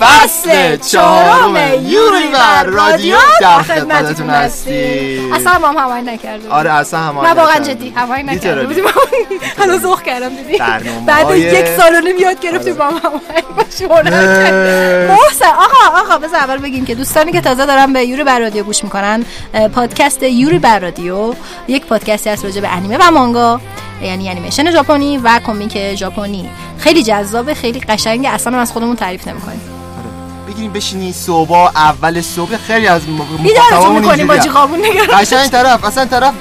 فصل چهارم یوری و رادیو در خدمتتون هستیم. اصلا هم هماهنگ نکردیم آره اصلا هماهنگ نه واقعا. جدی دیگه نکردیم. بودیم هنوز ذوق کردم دیدی بعد یک سال و نیم یاد گرفتیم با هم. محسن آقا آقا بذار اول بگیم که دوستانی که تازه دارن به یوری بر رادیو گوش می‌کنن پادکست یوری بر رادیو یک پادکستی هست راجع به انیمه و مانگا یعنی انیمیشن ژاپنی و کمیک ژاپنی خیلی جذابه خیلی قشنگه اصلا هم از خودمون تعریف نمی‌کنیم بگیریم بشینی صبح اول صبح خیلی از بیدارتون می‌کنیم با. جیغابون نگران قشنگ طرف اصلا طرف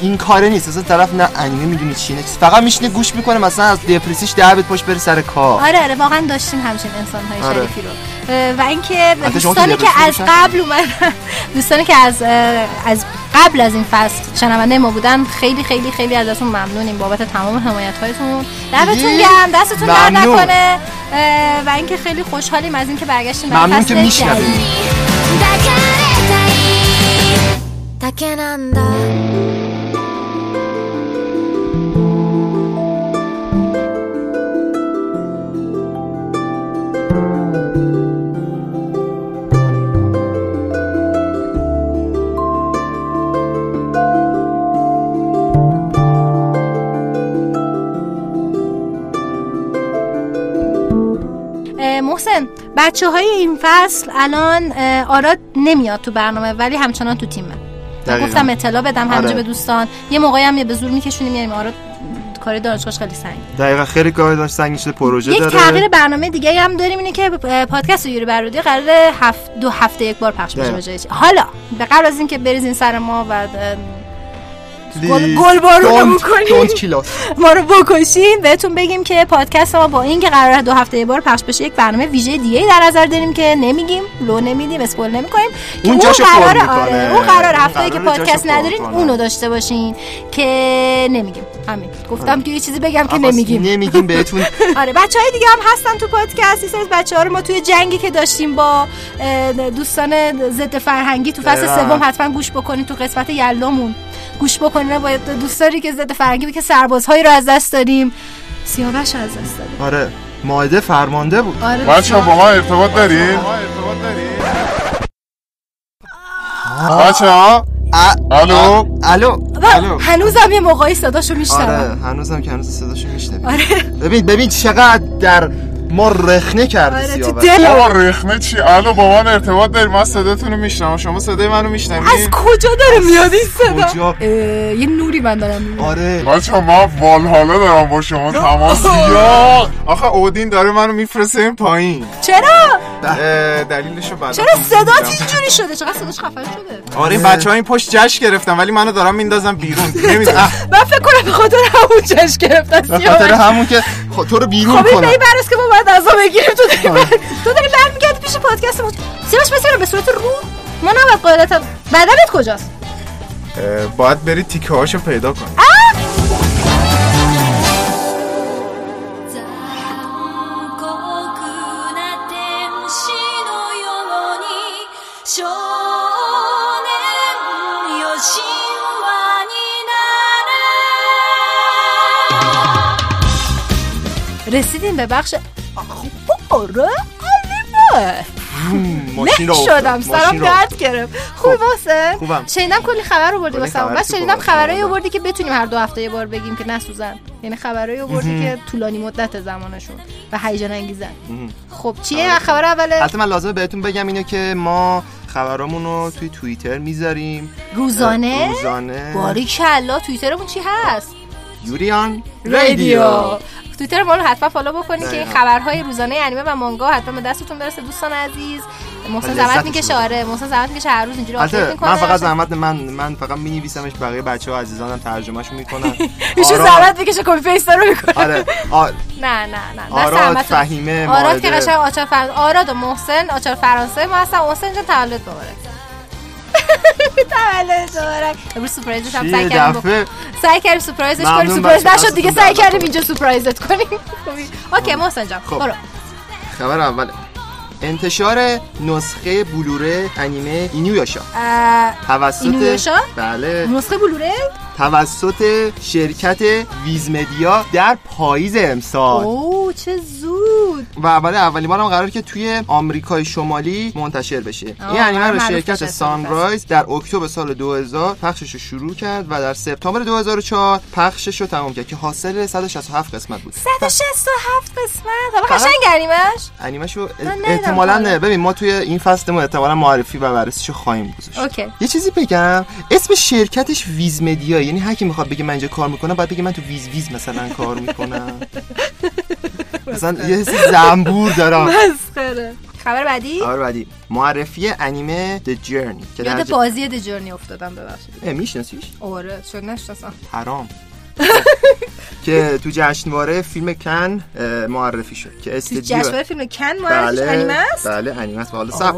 این کاره نیست اصلا طرف نه انیمه میدونی چیه نه چیز. فقط میشینه گوش میکنه مثلا از دپرسیش دعوت پشت بره سر کار آره آره واقعا داشتیم همچین انسان های آره. شریفی رو اه، و اینکه البته شما دوستانی تو که دبستان از بودن؟ قبل اومدن دوستانی که از اه، از قبل از این فصل شنونده ما بودن خیلی خیلی خیلی ازتون ممنونیم بابت تمام حمایت هایتون دمتون دیدی؟ گرم دستتون درد ممنون. نکنه اه، و اینکه خیلی خوشحالیم از اینکه برگشتیم برای ممنون فصل که میشنوید. جدید. 抱かれたいだけなんだ بچه های این فصل الان آراد نمیاد تو برنامه ولی همچنان تو تیمه من. گفتم اطلاع بدم همینجا آره. به دوستان یه موقعی هم یه به زور میکشونیم یعنی آراد کار دانشگاهش خیلی سنگ دقیقا خیلی کار داشت سنگین شده پروژه یک داره تغییر برنامه دیگه هم داریم اینه که پادکست یوری برادی قرار هفت دو هفته یک بار پخش بشه. حالا به قبل از اینکه بریزین سر ما و گل, گل بارون. ما رو بکشین. بهتون بگیم که پادکست ما با اینکه قرار دو هفته یه بار پخش بشه یک برنامه ویژه دیگه ای در نظر داریم که نمیگیم لو نمیدیم اسپول نمی‌کنیم. که اون قرار می‌کنه. آره اون قرار هفته که پادکست ندارین. اونو داشته باشین که نمیگیم. همین. گفتم که یه چیزی بگم که نمیگیم. نمیگیم بهتون. آره بچه های دیگه هم هستن تو پادکست. این بچه ها رو ما توی جنگی که داشتیم با دوستان ضد فرهنگی تو فصل. سوم حتما گوش بکنید تو قسمت یلامون گوش بکنید با دوستانی که ضد فرهنگی بود که سربازهایی رو از دست داریم سیاوش از دست داریم آره ماعده فرمانده بود. آره بچه با ما ارتباط دارید؟ بچه ها الو؟ الو هنوزم یه موقعی صداشو آره میشنوم هنوزم که هنوز صداشو میشنوی آره. ببین ببین چقدر در ما رخنه آره سیاوش. دل بابا رخنه چی؟ الو با من ارتباط دارید من صداتون رو میشنم شما صدای منو از میشنوید؟ کجا داره میاد این صدا؟ کجا؟ اه، یه نوری من دارم آره. بچه ها من والحالا دارم با شما تماس آخه اودین داره منو میفرسته این پایین. چرا؟ دلیلشو بعدا چرا صدات اینجوری شده؟ چقدر صداش خفن شده؟ آره این بچه ها این پشت جشن گرفتن ولی منو دارم میندازم بیرون. نمی‌دونم. من فکر کنم به خاطر همون چش گرفتن به خاطر همون که تو رو بیرون خب این کنم. برس که ما باید ازا بگیریم. تو داری بر... تو داری برمیگردی پیش پادکست ما سیاوش بسیار به صورت رو ما نباید قاعدتا بدنت کجاست؟ باید برید تیکه هاشو پیدا کن رسیدیم به بخش آره ماشین رو شدم. سرم درد گرفت. خوبی واسه. شنیدم کلی خبر آوردی واسه بس شنیدم خبر خبرایی. آوردی که بتونیم هر دو هفته یه بار بگیم که نسوزن. یعنی خبرایی آوردی که طولانی مدت زمانشون و هیجان انگیزن. خب چیه خبر اوله البته من لازمه بهتون بگم اینو که ما خبرامون رو توی توییتر می‌ذاریم. روزانه؟ روزانه. باریکلا توییترمون چی هست؟ یوریان رادیو توییتر ما رو حتما follow بکنید که این. خبرهای روزانه انیمه و مانگا حتما به دستتون برسه دوستان عزیز محسن زحمت می‌کشه. آره محسن زحمت می‌کشه هر روز اینجوری update می‌کنه من فقط زحمت من من فقط می نویسمش بقیه بچه ها عزیزانم ترجمهش می‌کنن ایشون زحمت می‌کشه copy paste رو می‌کنه آره نه نه نه آراد. فهیمه آراد که. قشنگ آچار فرانسه آراد و محسن آچار فرانسه ما هستم محسن جان تولد مبارک تولد مبارک امروز سورپرایزش هم سعی کردیم سعی کردیم سورپرایزش کنیم. سورپرایز نشد دیگه سعی کردیم. اینجا سورپرایزت کنیم. OK محسن جان خب. برو. خبر اول. انتشار نسخه Blu-ray انیمه اینویاشا اه، توسط اینویاشا؟ بله. نسخه Blu-ray؟ توسط شرکت Viz Media در پاییز امسال. چه زود. و برای اولین بار هم قرار که توی آمریکای شمالی منتشر بشه. این انیمه رو معروف شرکت Sunrise در اکتبر سال 2000 پخشش رو شروع کرد و در سپتامبر 2004 پخشش رو تمام کرد که حاصل 167 قسمت بود. 167 قسمت؟ حالا قشنگ انیمش شو ندیدم احتمالاً حالا. ببین ما توی این فصلمون احتمالاً معرفی و بررسیش رو خواهیم گذاشت. OK. یه چیزی بگم اسم شرکتش Viz Media یعنی هر کی می‌خواد بگه من اینجا کار می‌کنم باید بگه من تو ویز ویز مثلا کار می‌کنم. مثلا یه حسی زنبور دارم. مسخره. خبر بعدی؟ خبر بعدی. معرفی انیمه The Journey که در یاد. بازی The Journey افتادم ببخشید. میشناسیش؟ آره چون نشناسم. حرام. که تو جشنواره فیلم کن معرفی شد. که استدیو جشنواره فیلم کن معرفیش بله انیمه است؟ بله انیمه است. حالا صف.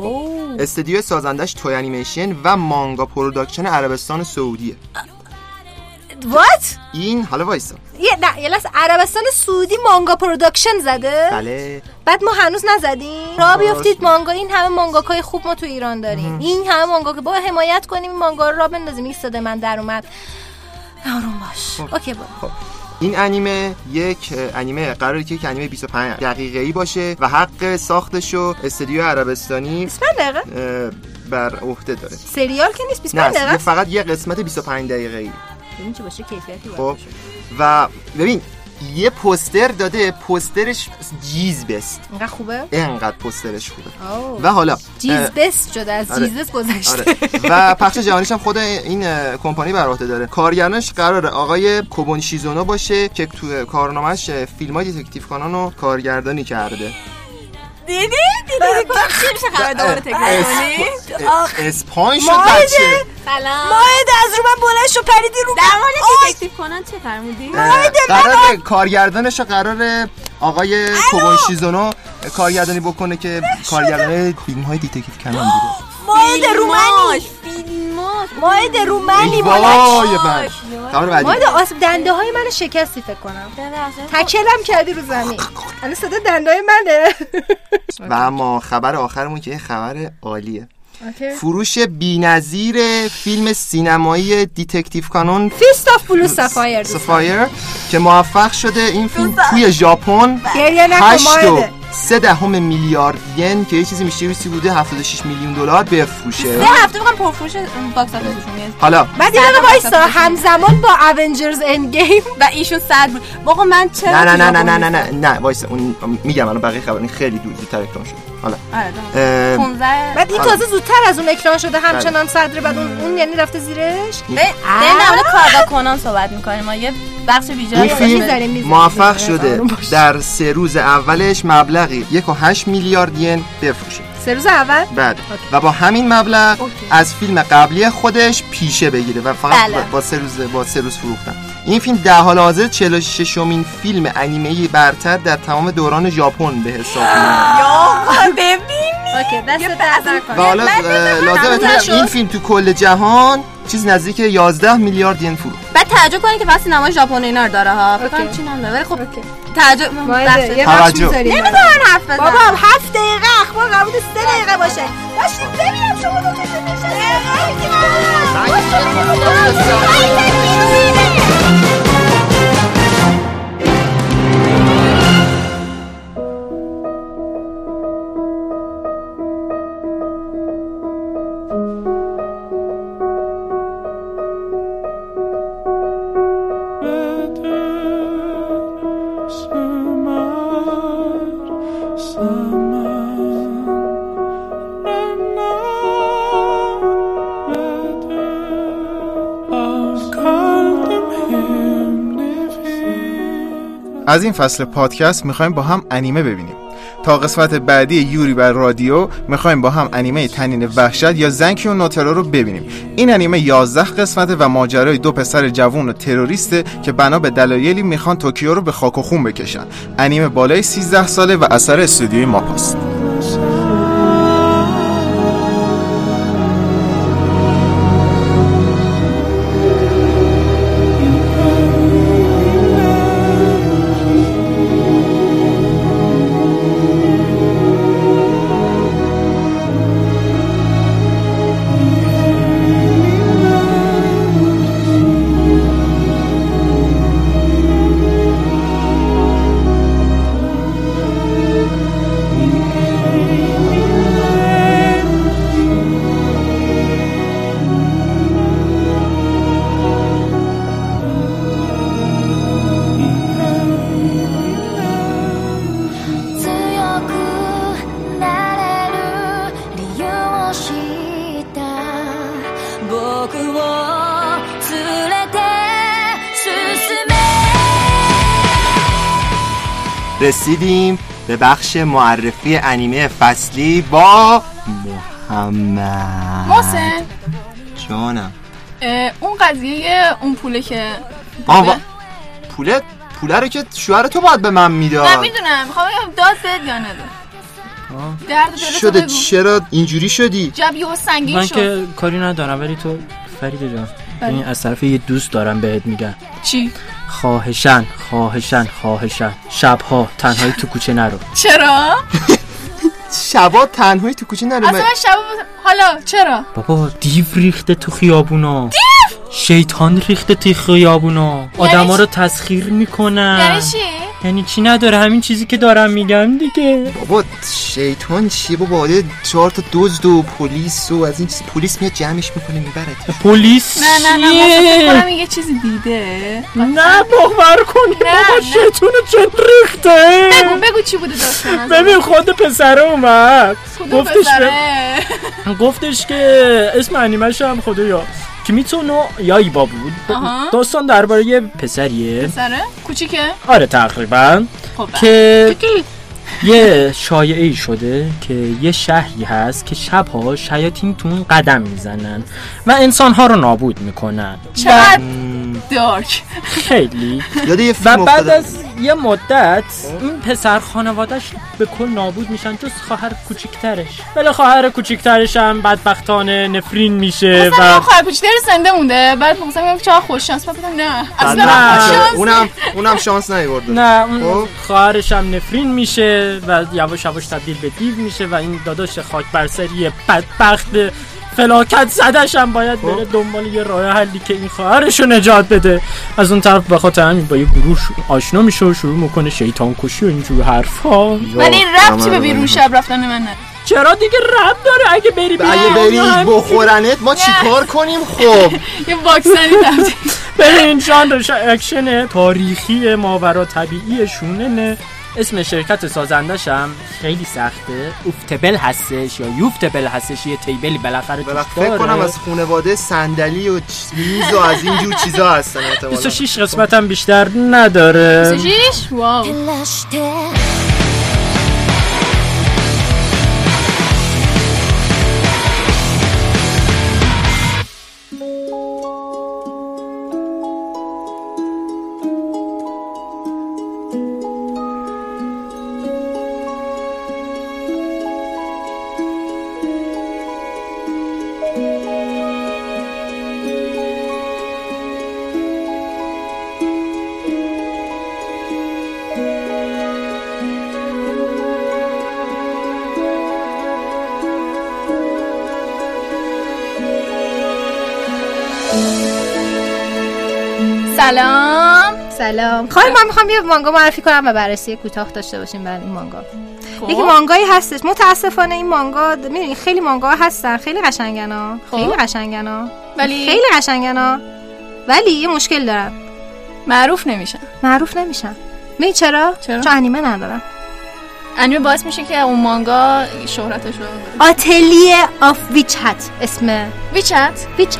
استدیو سازندش توی انیمیشن و Manga Production عربستان سعودیه. what این حالا وایسا. یه نه یه لحظه. عربستان سعودی Manga Production زده. بله. بعد ما هنوز نزدیم. را بیفتید. مانگا این همه مانگاکای خوب ما تو ایران داریم. این همه مانگا که با حمایت کنیم این مانگا رو را بندازیم. این صدای من در اومد. آروم باش. اوکی برو. این انیمه یک انیمه قراره که یک انیمه 25 دقیقه ای باشه و حق ساختشو استدیو عربستانی 25 دقیقه؟ اه، بر عهده داره. سریال که نیست 25 نه دقیقه؟ است. فقط یه قسمت 25 دقیقه ای ببین چه باشه کیفیتی خب. و ببین یه پوستر داده پوسترش جیز بست. اینقدر خوبه؟ اینقدر پوسترش خوبه. و حالا جیز بست شده از آره. جیزس گذشته. آره. و پخش جهانیش هم خود این کمپانی بر عهده داره. کارگردانش قراره آقای کوبون شیزونو باشه که تو کارنامهش فیلم های دیتکتیو کانون رو کارگردانی کرده. دیدی؟ دیدی؟ چی میشه خبر دوباره تکرار کنی؟ اسپان شد. بچه سلام. ماهد از رو من بلند شو پریدی رو در من. مورد دیتکتیو کنن چه فرمودی؟ اه، قراره کارگردانش رو قراره آقای کوبون شیزونو کارگردانی بکنه که کارگردان فیلم های دیتکتیو کانون بوده ماهد رومنی ماهد رومنی وای. من. خبر بعدی. ماهد آسیب دنده های منو شکستی فکر کنم. تکلم کردی رو زمین. الان صدا دنده های منه. و اما خبر آخرمون که یه خبر عالیه. فروش بی‌نظیر فیلم سینمایی دیتکتیو کانون. فیست آف بلو سفایر سفایر که موفق شده این فیلم توی ژاپن. گریه نکن 8 3 دهم میلیارد ین که یه چیزی میشه ریسی بوده 76 میلیون دلار بفروشه. یه هفته می‌خوام پرفروش باکس آفیسشون میاد. حالا. بعد یه دقیقه وایسا همزمان با اونجرز اند گیم و ایشون صد بود. واقعا من چرا نه نه نه نه نه نه نه نه وایسا اون میگم الان بقیه خبر این خیلی دور زودتر اکران شد. حالا. آره، درست. اه، 15 بعد این. تازه زودتر از اون اکران شده همچنان صدر بعد اون, اون یعنی رفته زیرش؟ به مورد کارگاه کنان صحبت می‌کنیم. ما یه بخش ویژه می‌ذاریم، موفق. شده. باش. در سه روز اولش مبلغی 1.8 میلیارد ین. بفروشه سه روز اول؟ بعد و با همین مبلغ اوکی. از فیلم قبلی خودش پیشه بگیره و فقط بله. با- سه روز با سه روز فروختن. این فیلم در حال حاضر 46 امین فیلم انیمه‌ای برتر در تمام دوران ژاپن به حساب میاد یا ببین اوکی دست در و حالا اه، لازم تموم بتونم نشد. این فیلم تو کل جهان چیز نزدیک 11 میلیارد ین فروخت بعد تعجب کنید که فقط سینما ژاپن اینا رو داره ها فکر. چی نام داره ولی خب توجه. می‌ذاریم. نمی‌ذارن حرف بزن بابا هفت دقیقه اخبار قرار بوده سه دقیقه باشه باشید ببینم شما دو تا از این فصل پادکست می‌خوایم با هم انیمه ببینیم. تا قسمت بعدی یوری بر رادیو می‌خوایم با هم انیمه تنین وحشت یا زنکی و نوترو رو ببینیم. این انیمه 11 قسمته و ماجرای دو پسر جوون و تروریسته که بنا به دلایلی می‌خوان توکیو رو به خاک و خون بکشن. انیمه بالای 13 ساله و اثر استودیوی ماپاست. رسیدیم به بخش معرفی انیمه فصلی با محمد. محسن. جانم. اون قضیه اون پوله که آه و... پوله پوله رو که شوهر تو باید به من نه می‌داد می‌دونم. می‌خوام بگم داد بهت یا نده درد شده چرا اینجوری شدی؟ جب یهو سنگین من شد. که کاری ندارم ولی تو فرید جان. بله. این از طرف یه دوست دارم بهت میگم. چی؟ خواهشن خواهشن خواهشن شبها تنهایی تو کوچه نرو. چرا؟ شبا تنهایی تو کوچه نره اصلا من شب حالا چرا؟ بابا دیو ریخته تو خیابونا. دیو! شیطان ریخته تو خیابونا. آدما رو تسخیر می‌کنن. یعنی چی؟ یعنی چی نداره؟ همین چیزی که دارم میگم دیگه. بابا شیطان چیه بابا آده چهار تا دزد و پلیس و از این چیز پلیس میاد جمعش می‌کنه می‌برد. پلیس نه نه نه یه چیزی دیده. نه باور کنی نه، بابا نه. شیطون جن ریخته. بگو بگو چی بوده داستان ببین خود پسره اومد. گفتش گفتش که اسم انیمش هم خدایا. کیمیتسو نو یایبا بود؟ آها. داستان درباره یه پسریه. پسره؟ کوچیکه؟ آره تقریبا. خب که یه شایعه ای شده که یه شهری هست که شبها شیاطین تو اون قدم می‌زنن و انسانها رو نابود می‌کنن. چقدر؟ دارک خیلی یاد یه و فیلم بعد افتادم. از یه مدت این پسر خانوادش به کل نابود میشن جز خواهر کوچیکترش ولی خواهر کوچیکترش هم بدبختانه نفرین میشه و خواهر کوچیکتری زنده مونده بعد مثلا میگم چقدر خوش شانس بعد نه اصلا نه. خوش شانس اونم اونم شانس نیورده نه اون خب. خواهرش هم نفرین میشه و یواش یواش تبدیل به دیو میشه و این داداش خاک برسری بدبخت فلاکت زدش هم باید خب. بره دنبال یه راه حلی که این خواهرش رو نجات بده. از اون طرف به خاطر همین با یه گروه آشنا میشه و شروع می‌کنه شیطان کشی و اینجور حرفا. ولی این ربطی به بیرون شب رفتن من نداره. چرا دیگه ربط داره؟ اگه بری بیرون اگه بری بخورنت ما چیکار کنیم؟ خب. یه واکسنی ببین ژانرش اکشن تاریخی ماورا طبیعی shonen ه. اسم شرکت سازندش هم خیلی سخته. اوفتبل هستش یا یوفتبل هستش؟ یه تیبلی بالاخره توش فکر. کنم از خانواده صندلی و میز و از این جور چیزا هستن احتمالاً. 26 قسمت هم بیشتر نداره. سجیش واو. سلام. خواهی من می‌خوام یه مانگا معرفی کنم و بررسی کوتاه داشته باشیم برای این مانگا. خب. یکی مانگایی هستش. متاسفانه این مانگا می‌دونی خیلی مانگا هستن. خیلی قشنگن ها. خب. خیلی قشنگن ها. ولی خیلی قشنگن ها. ولی یه مشکل دارن. معروف نمیشن. معروف نمیشن. می چرا؟ چرا؟ چون انیمه ندارن. انیمه باعث میشه که اون مانگا شهرتش رو آتلیه آف ویچ هت اسم ویچت ویچ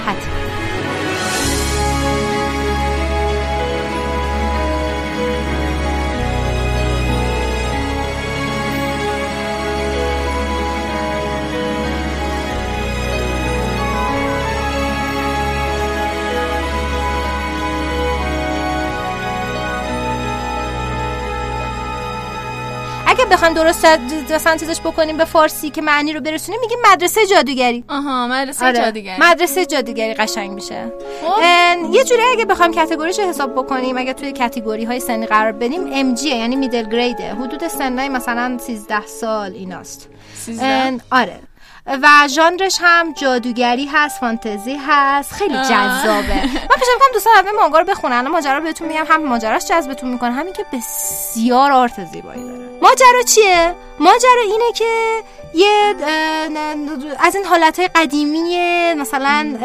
هت بخوایم درست مثلا چیزش بکنیم به فارسی که معنی رو برسونیم میگیم مدرسه جادوگری آها مدرسه آره. جادوگری مدرسه جادوگری قشنگ میشه خب. یه جوری اگه بخوایم کاتگوریش رو حساب بکنیم اگه توی کاتگوری های سنی قرار بدیم ام جی یعنی میدل گریده حدود سنای مثلا 13 سال ایناست سیزده. اه، آره و ژانرش هم جادوگری هست فانتزی هست. خیلی. جذابه. من پیش می‌کنم دوستان همه مانگا رو بخونن. الان ماجرا بهتون میگم هم ماجراش جذبتون می‌کنه همین که بسیار آرت زیبایی داره. ماجرا چیه؟ ماجرا اینه که یه از این حالت های قدیمی مثلا.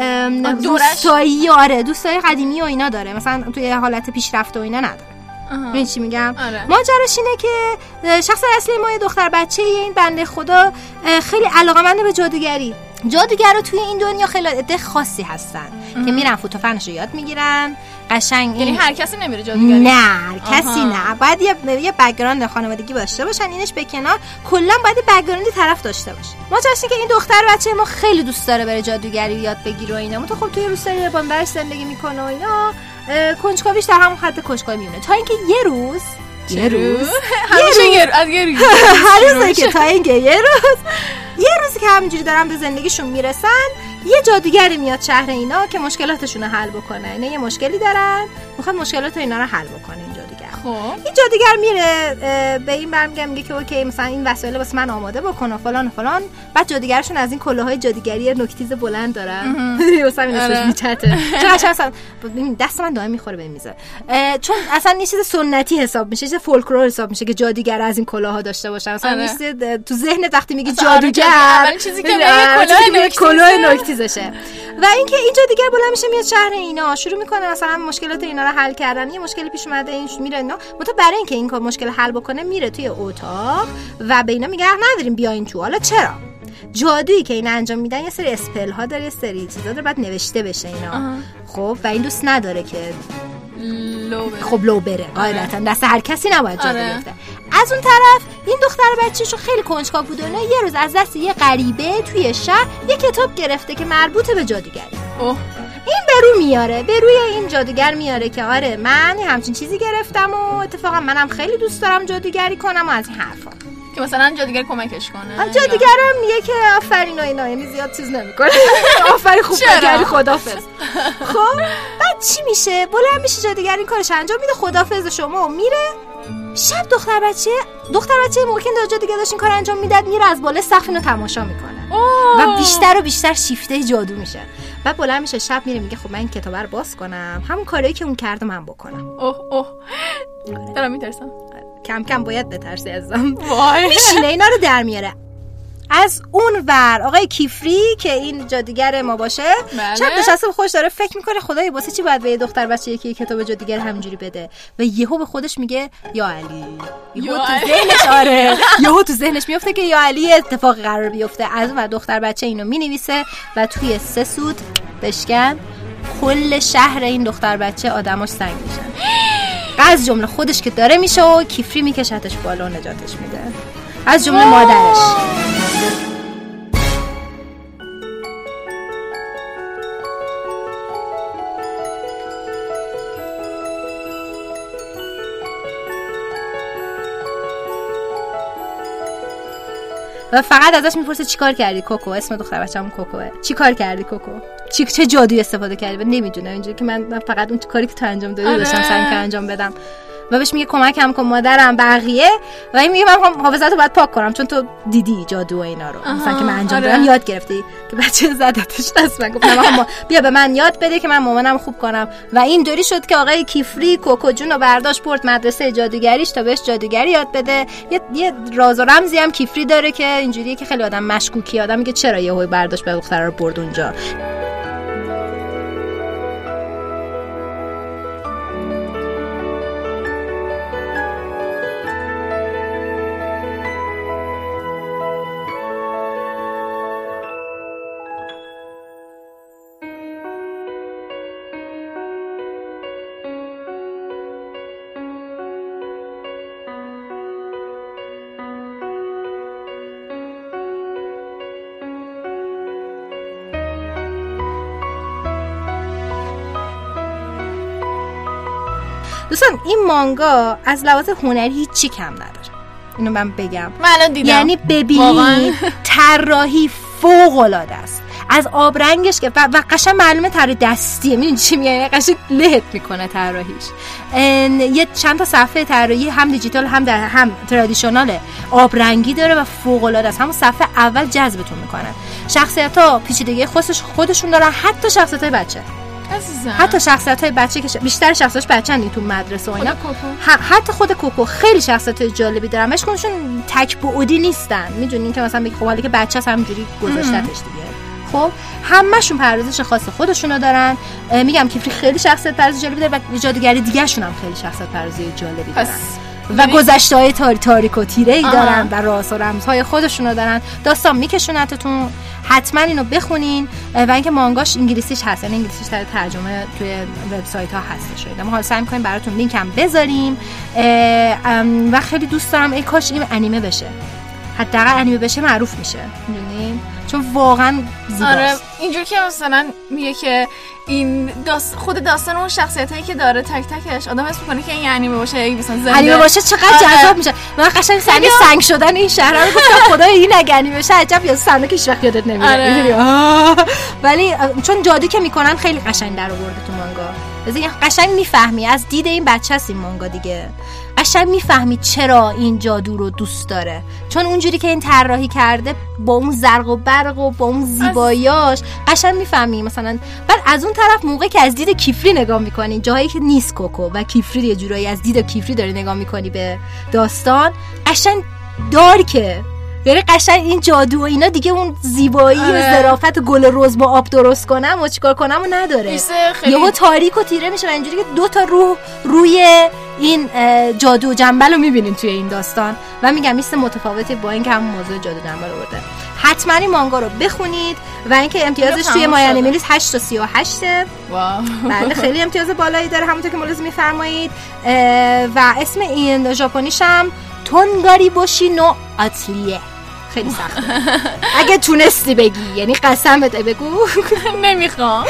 دوستایی آره دوستای قدیمی و اینا داره. مثلا توی حالت پیشرفته و اینا نداره. ببین چی میگم؟ آره. ماجراش اینه که شخص اصلی ما یه دختر بچه این بنده خدا خیلی علاقمنده به جادوگری. جادوگر رو توی این دنیا خیلی عده خاصی هستن که میرن فوت و فنش رو یاد می‌گیرن. قشنگ یعنی این هر کسی نمیره جادوگری. نه کسی. نه. باید یه یه background خانوادگی داشته باشن اینش به کنار. کلا باید یه background ی طرف داشته باشه. ما که این دختر بچه ما خیلی دوست داره بره جادوگری یاد بگیره و اینا. تو خب توی روستای باندرش زندگی می‌کنه و اینا. کنجکاویش در همون خط کنجکاوی می‌مونه تا اینکه یه روز یه روز همیشه یه رو- از یه روز. که تا اینکه یه روز. یه روزی که همینجوری دارن به زندگیشون می‌رسن یه جادوگری میاد شهر اینا که مشکلاتشون رو حل بکنه اینا یه مشکلی دارن. می‌خواد مشکلات اینا رو حل بکنه خب. این جادوگر میره به این برمیگه میگه که okay مثلا این وسایل واسه من آماده بکن و فلان و فلان. بعد جادوگرشون از این کلاهای جادوگری نوکتیز بلند دارن. واسه همین اسمش آره. witch hat ه چون قشنگ اصلا ببین دست من دائم می‌خوره به میزه. چون اصلا یه چیز سنتی حساب میشه چیز فولکلور حساب میشه که جادوگر از این کلاها داشته باشن. آره. نیست اه، تو ذهن وقتی میگی آره، جادوگر چیزی که کلاه نوکتیزشه و اینکه این جادوگر بلند میشه میاد شهر اینا. شروع می‌کنه مثلا مشکلات اینا رو حل کردن. یه مشکلی پیش اومده این میره اینا. متو برای اینکه این کار مشکل حل بکنه میره توی اتاق و به اینا میگه حق نداریم بیاین تو. حالا چرا؟ جادویی که اینا انجام میدن یه سری اسپل ها داره یه سری چیزا داره بعد نوشته بشه اینا. خب و این دوست نداره که لو بره. خب لو بره قاعدتا دست هر کسی نباید جادو آره. بیفته. از اون طرف این دختر بچه‌شو خیلی کنجکاو بود و اینا یه روز از دست یه غریبه توی شهر یه کتاب گرفته که مربوط به جادوگری. اوه. این به رو میاره به روی این جادوگر میاره که آره من همچین چیزی گرفتم و اتفاقا منم خیلی دوست دارم جادوگری کنم و از این حرفا. که مثلا جادوگر کمکش کنه. جادوگرم میگه که آفرین و اینا یعنی زیاد چیز نمی‌کنه. آفرین خوب؟ نکردی خدافظ. خب بعد چی میشه؟ بلند میشه جادوگر این کارش انجام میده؟ خدافظ شما و میره. شب دختر بچه دختر بچه موقع که جادوگر داشت این کار انجام می‌داد میره از بالا سقف اینو تماشا می‌کنه. و بیشتر و بیشتر شیفته جادو میشه. بعد بلند میشه شب میره میگه خب من این کتاب رو باز کنم. همون کاری که اون کرده من بکنم. اوه اوه. دارم میترسم؟ کم کم باید بترسی ازم. وای. میشینه اینا رو در میاره. از اون ور آقای کیفری که این جادوگر ما باشه بله. شب نشسته به خودش داره فکر می‌کنه خدای واسه چی باید به یه دختر بچه یکی کتاب جادوگر همینجوری بده؟ و یهو به خودش میگه یا علی. یهو تو. ذهنش آره. یهو تو ذهنش میفته که یا علی یه اتفاقی قرار بیفته. از اون ور دختر بچه اینو می‌نویسه و توی سه سود بشکن کل شهر این دختر بچه آدماش سنگ میشن. از جمله خودش که داره میشه و کیفری میکشتش بالا و نجاتش میده. از جمله مادرش. و فقط ازش می‌پرسه چیکار کردی؟ کوکو. اسم دختر بچه‌مون کوکوه. چیکار کردی کوکو؟ چی چه جادویی استفاده کردی؟ و نمی‌دونه اینجوری که من, فقط اون کاری که تو انجام دادی آره. داشتم سعی انجام بدم. و بهش میگه کمکم کن مادرم بقیه. و این میگه من هم حافظت رو باید پاک کنم چون تو دیدی جادو و اینا رو. مثلا که من انجام آره. یاد گرفتی که بچه زدتش دست. من گفت نه، من ما- بیا به من یاد بده که من مامانم خوب کنم. و اینطوری شد که آقای کیفری کوکو جون رو برداشت برد مدرسه جادوگریش تا بهش جادوگری یاد بده. یه, یه راز و رمزی هم کیفری داره که اینجوریه که خیلی آدم مشکوکی. آدم میگه چرا یهو برداشت به دختر رو برد اونجا؟ دوستان این مانگا از لحاظ هنری هیچی کم نداره. اینو من بگم. من الان دیدم. یعنی. ببینید طراحی فوق العاده است. از آبرنگش که و, قشنگ معلومه طراحی دستیه. می‌دونی چی میگه یعنی قشنگ لهت می‌کنه طراحیش. یه چند تا صفحه طراحی هم دیجیتال هم در هم ترادیشنال آبرنگی داره و فوق العاده است. همون صفحه اول جذبتون می‌کنه. شخصیت ها پیچیدگی خودش خودشون دارن. حتی شخصیت های بچه. عزیزم. حتی شخصیت های بچه که ش- بیشتر شخصیتش بچه تو مدرسه و اینا. خود کوکو. ح- حتی خود کوکو خیلی شخصیت جالبی دارن. مش خودشون تک بعدی نیستن. می‌دونین که مثلا بگی خب حالا که بچه همینجوری گذاشتتش دیگه. خب همشون پردازش خاص خودشونو دارن. میگم کیفری خیلی شخصیت پردازی جالبی داره و جادوگری دیگه هم خیلی شخصیت پردازی جالبی دارن. پس و گذشته های تاری تاریک و تیره ای. دارن و راز و رمزهای خودشونو دارن. داستان میکشونتتون. حتما اینو بخونین. و اینکه مانگاش انگلیسیش هست. یعنی انگلیسیش در ترجمه توی وبسایت ها هستش شده ما حالا سعی می‌کنیم براتون لینک هم بذاریم. و خیلی دوست دارم ای کاش این انیمه بشه. حداقل انیمه بشه معروف میشه. می‌دونین چون واقعا زیباست. آره اینجور که مثلا میگه که این داست خود داستان اون شخصیت هایی که داره تک تکش آدم حس می‌کنه که این انیمه باشه یک مثلا زنده. انیمه باشه چقدر آره. جذاب میشه. من قشنگ صحنه سنگ شدن این شهر رو گفتم خدای این اگه انیمه بشه عجب یا صحنه که وقت یادت نمیاد. آره. ولی چون جادو که می‌کنن خیلی قشنگ در آورده تو مانگا. قشنگ می‌فهمی از دید این بچه است این مانگا دیگه. قشنگ می‌فهمی چرا این جادو رو دوست داره. چون اونجوری که این طراحی کرده با اون زرق و برق و با اون زیباییاش قشنگ می‌فهمی. مثلا بعد از اون طرف موقع که از دید کیفری نگاه می‌کنی جاهایی که نیست کوکو و کیفری یه جورایی از دید کیفری داری نگاه می‌کنی به داستان قشنگ دارکه. یعنی قشنگ این جادو و اینا دیگه اون زیبایی و آره. ظرافت گل رز با آب درست کنم و چیکار کنم و نداره. خیلی یهو تاریک و تیره میشه و اینجوری که دو تا روح روی این جادو جنبل رو می‌بینیم توی این داستان. و میگم میست متفاوتی با اینکه همون موضوع جادو جنبل آورده حتما این مانگا رو بخونید و اینکه امتیازش توی مای. انیمیلیس 8 تا 38 واو. بله خیلی امتیاز بالایی داره. همونطور که ملاحظه میفرمایید و اسم این ژاپنیش هم تونگاری بوشی نو آتلیه خیلی سخته اگه تونستی بگی یعنی قسم بده بگو. نمی‌خوام.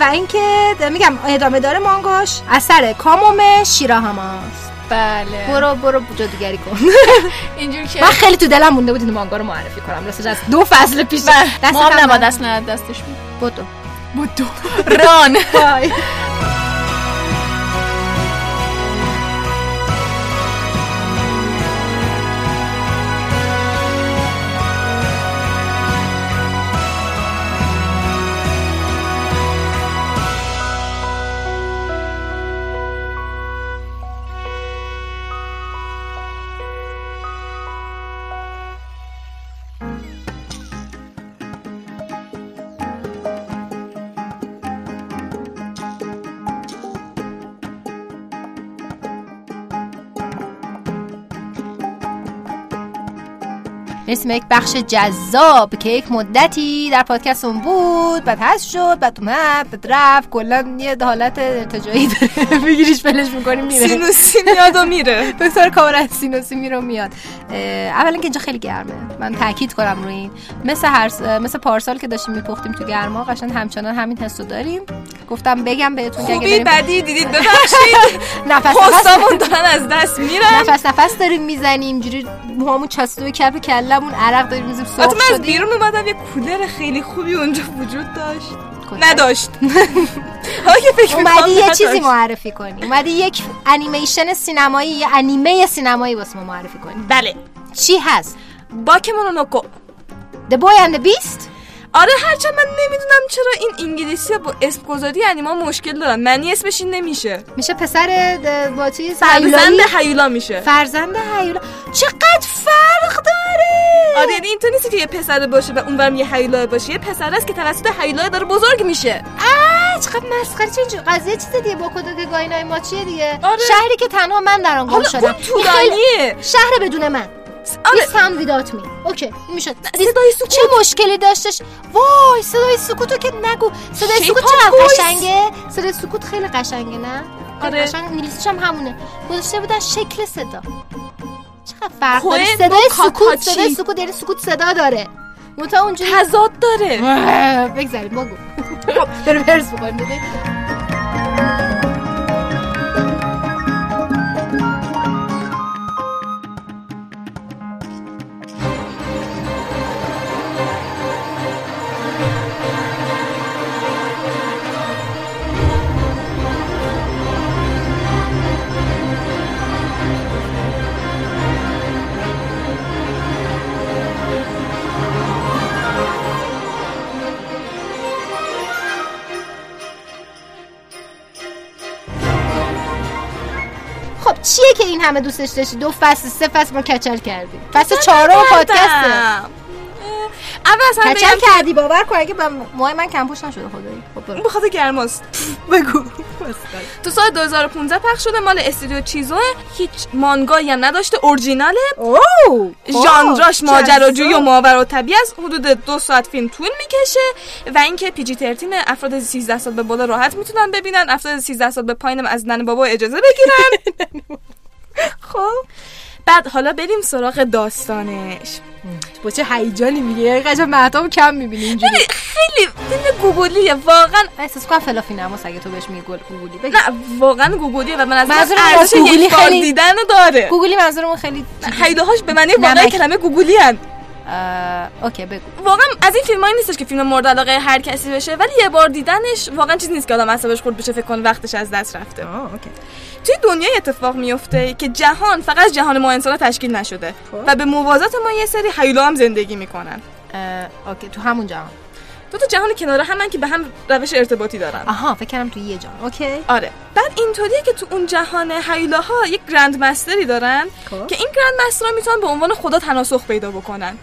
و اینکه میگم ادامه داره مانگاش اثر کامومه شیراهاماست بله. برو برو جادوگری کن. اینجور که من خیلی تو دلم مونده بود این مانگا رو معرفی کنم. راستش از دو فصل پیش. بله، ما هم نباید من- دست نداد دستش بود. بدو بودو. ران. بای. اسم یک بخش جذاب که یک مدتی در پادکستمون بود بعد هست شد بعد اومد بعد رفت کلا یه حالت ارتجاعی داره. میگیریش فلش می‌کنیم میره. سینوسی میاد و میره. دکتر کامران سینوسی میره و میاد. اولا که اینجا خیلی گرمه. من تاکید کنم روی این. مثل هر مثل پارسال که داشتیم میپختیم تو گرما قشنگ همچنان همین حسو داریم. گفتم بگم بهتون که اگه بدی دیدید ببخشید. نفس نفس. دارن از دست میرن. نفس نفس داریم می‌زنیم. جوری موهامون چسته و کف کلمون عرق داریم میزیم سرخ من از بیرون اومدم یه کولر خیلی خوبی اونجا وجود داشت؟ نداشت. اومدی یه. چیزی معرفی کنی. اومدی یک انیمیشن سینمایی یه انیمه سینمایی واسه ما معرفی کنی. بله. چی هست؟ باکمونونوکو The Boy and the Beast آره هرچند من نمی‌دونم چرا این انگلیسی با اسم گذاری انیما مشکل دارن. معنی اسمش این نمیشه. میشه پسر با چیز فرزند؟ هیولا میشه. فرزند هیولا. چقدر فرق داره! آره یعنی اینطور نیست که یه پسر باشه و اونورم یه هیولا باشه. یه پسر است که توسط هیولا داره بزرگ میشه. آه، چقدر مسخره چه قضیه چیز دیگه. با کدو گاینای ما چیه دیگه؟ آره. شهری که تنها من در آن گم شدم. خیلی- شهر بدون من. آره. This town without me اوکی می‌شد صدای سکوت. چه مشکلی داشتش؟ وای صدای سکوتو که نگو. صدای سکوت voice. قشنگه؟ صدای سکوت خیلی قشنگه نه؟ آره. قشنگ. انگلیسیش هم همونه. گذاشته بودن شکل صدا. چقدر فرق داره؟ صدای سکوت. صدای سکوت یعنی سکوت صدا داره. منتها اونجوری تضاد داره. بگذاریم بگو. بریم هرس بکنیم بده. که این همه دوستش داشتی؟ دو فصل سه فصل ما کچل کردیم فصل چهارم پادکسته. اول همه کچل کردی باور کن اگه موهای من کمپوش نشده خدایی. خب برو. به خاطر گرماست. بگو. تو سال 2015 پخش شده مال استودیو چیزو هیچ مانگایی هم نداشته اورجیناله. ژانراش خب، ماجراجویی و. ماورا طبیعی است. حدود دو ساعت فیلم طول می‌کشه و اینکه پی جی 13 افراد 13 سال به بالا راحت می‌تونن ببینن افراد 13 سال به پایینم از نن بابا اجازه بگیرن. خب. بعد حالا بریم سراغ داستانش. با چه هیجانی میگه؟ قشنگ مهتاب کم می‌بینی اینجوری. ببین، خیلی فیلم گوگلیه واقعا. من احساس کنم فلافی نماس اگه تو بهش میگی گل گوگلی نه واقعا گوگلیه و من از ارزش یک بار خیلی- دیدن رو داره. گوگلی منظورمون خیلی حیله هاش به معنی واقعی نمک. کلمه گوگلی هن. اوکی بگو. واقعا از این فیلم نیستش که فیلم مورد علاقه هر کسی بشه ولی یه بار دیدنش واقعا چیز نیست که آدم اعصابش خورد بشه فکر کنه وقتش از دست رفته. Okay. توی دنیای اتفاق میفته که جهان فقط جهان ما انسان تشکیل نشده. خب. و به موازات ما یه سری هیولا هم زندگی می‌کنن. Okay تو همون جهان. دو تا جهان کنار همن که به هم روش ارتباطی دارن. آها فکر کردم تو یه جهان. Okay. آره. بعد اینطوریه که تو اون جهان هیولاها یک grand master ی دارن خب. که این grand master ها می‌تونن به عنوان خدا تناسخ پیدا بکنن.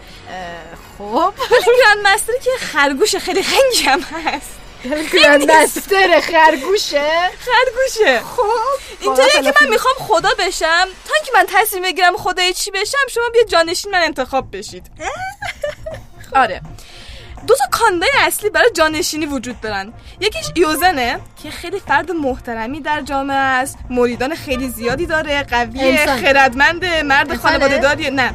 خب. ولی grand master ی که خرگوش خیلی خنگی هم هست. گرندستر خرگوشه. خرگوشه. خب اینطوریه که. من می‌خوام خدا بشم. تا اینکه من تصمیم بگیرم خدای چی بشم شما بیا جانشین من انتخاب بشید. آره. دو تا کاندای اصلی برای جانشینی وجود دارن. یکیش یوزنه که خیلی فرد محترمی در جامعه است. مریدان خیلی زیادی داره قویه انسان. خردمنده مرد؟ خانواده داری نه.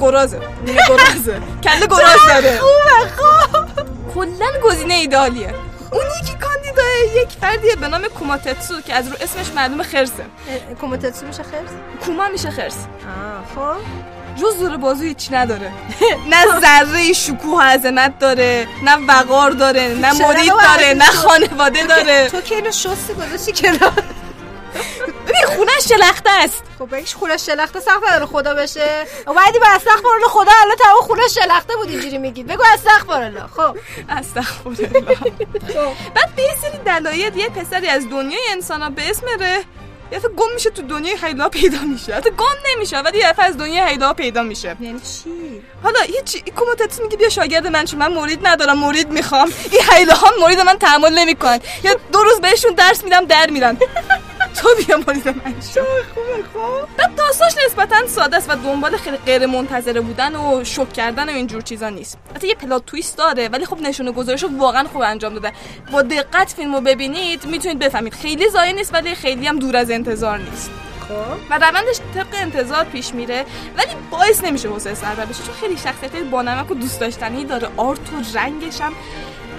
گرازه. گرازه. کله گراز داره. خوبه خب کلا گزینه ایدالیه. اون یکی کاندیدای یک فردیه به نام کوماتتسو که از رو اسمش معلوم خرسه. کوموتتسو میشه خرس؟ کوما میشه خرس. خب. جز زور بازو هیچی نداره. نه ذره شکوه و عظمت داره نه وقار داره نه مرید داره نه؟ خانواده داره. تو که اینو شستی گذاشتی کنار. ببین خونه شلخته است. خب بگیش خونه شلخته سخت رو خدا بشه. و بعدی با استغفر الله خدا الان تمام خونه شلخته بود اینجوری میگید. بگو استغفر الله خب. استغفرالله. بعد به یه سری دلایل یه پسری از دنیای انسان به اسم ره یه گم میشه تو دنیای حیلا پیدا میشه. حتی گم نمیشه ولی یه از دنیای حیلا پیدا میشه. یعنی چی؟ حالا هیچ کوموتتس میگه بیا شاگرد من شو من مرید ندارم مرید می‌خوام. این حیله ها مرید من تحمل نمی‌کنن. یا دو روز بهشون درس میدم در میرن. تو بیا مرید من. شو خوبه خب بعد داستانش نسبتا ساده است و دنبال خیلی غیر منتظره بودن و شوک کردن و اینجور چیزا نیست. حتی یه پلات تویست داره ولی خب نشونه گذارش واقعا خوب انجام داده. با دقت فیلمو ببینید می‌تونید بفهمید. خیلی زایی نیست ولی خیلی هم دور از انتظار نیست. و روندش طبق انتظار پیش میره ولی باعث نمیشه حوصله سر بشه. چون خیلی شخصیت بانمک و دوست داشتنی داره. آرت و رنگش هم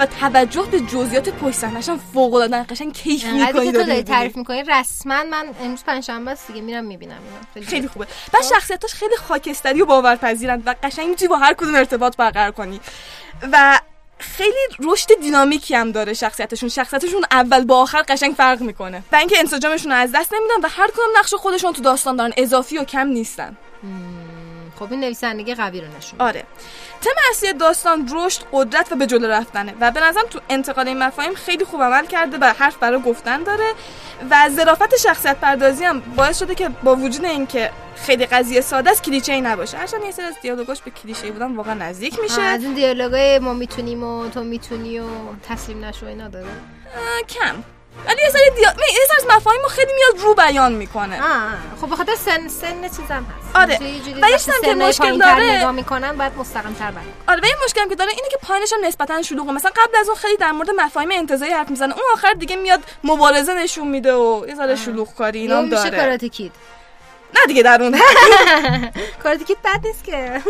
و توجه به جزئیات پشت صحنه‌ش هم فوق العاده قشنگ کیف می‌کنی که تو داری تعریف می‌کنی؟ رسما من امروز پنجشنبه است دیگه میرم می‌بینم. اینو خیلی خوبه. بعد شخصیتاش خیلی خاکستری و باورپذیرند و قشنگ می‌تونی با هر کدوم ارتباط برقرار کنی. و خیلی رشد دینامیکی هم داره شخصیتشون. شخصیتشون اول با آخر قشنگ فرق می‌کنه. و اینکه انسجامشون رو از دست نمیدن و هر کدوم نقش خودشون تو داستان دارن. اضافی و کم نیستن. خب این نویسندگی قوی رو نشون. آره. تم اصلی داستان رشد قدرت و به جلو رفتنه و به نظرم تو انتقال این مفاهیم خیلی خوب عمل کرده و حرف برای گفتن داره و ظرافت شخصیت پردازی هم باعث شده که با وجود اینکه خیلی قضیه ساده است کلیچه ای نباشه هرچند یه سری از دیالوگاش به کلیشه بودن واقعا نزدیک میشه. از این دیالوگای ما می‌تونیم و تو می‌تونی و تسلیم نشو اینا داره؟ کم. ولی یه سری دیا... یه سری از مفاهیم خیلی میاد رو بیان می‌کنه. آه خب به خاطر سن سن چیزم هست. آره. و یه چیزم که مشکل داره- نگاه می‌کنن باید مستقیم تر برن آره و یه مشکلی که داره اینه که پایینش هم نسبتا شلوغه. مثلا قبل از اون خیلی در مورد مفاهیم انتزاعی حرف می‌زنه. اون آخر دیگه میاد مبارزه نشون میده و یه ذره شلوغ کاری اینا میشه داره. نه دیگه در اون کاراته کید بد نیست که.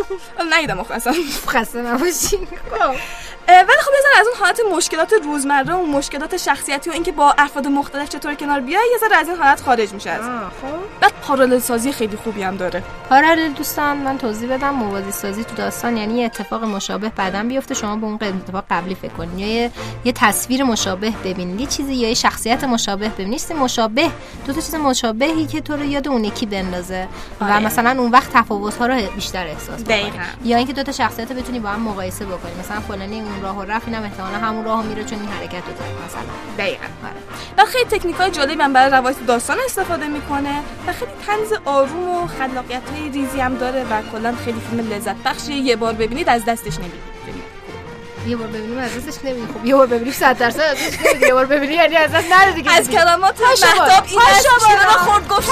نیدم آخه اصلا. خسته نباشین. اه، ولی خب ذره از اون حالت مشکلات روزمره و مشکلات شخصیتی و اینکه با افراد مختلف چطور کنار بیای یه ذره از این حالت خارج میشه از. خب. بعد پارالل سازی خیلی خوبی هم داره. پارالل دوستان من توضیح بدم. موازی سازی تو داستان یعنی یه اتفاق مشابه بعدم بیفته. شما به اون اتفاق قبلی فکر کنید یا یه, یه تصویر مشابه ببینید یه چیزی یا یه شخصیت مشابه ببینید مشابه دو تا چیز مشابهی که تو رو یاد اون یکی بندازه بندازه و آره. مثلا اون وقت تفاوت ها رو بیشتر احساس بکنی. یا اینکه دو تا شخصیت رو بتونی با هم مقایسه بکنی مثلا فلانی اون راه رفت اینم احتمالاً همون راه میره چون این حرکت رو کرد مثلا دقیقاً آره. و خیلی تکنیک های جالبی هم برای روایت داستان استفاده می‌کنه و خیلی طنز آروم و خلاقیت های ریزی هم داره و کلا خیلی فیلم لذت بخشیه یه بار ببینید از دستش نمی‌دید یه بار ببینیم از دستش نمیدی خب یه بار ببینیم 100 درصد از دستش نمیدی یه بار ببینی یعنی از دست نره دیگه از کلمات مهتاب. این دست بالا. رو خورد گفت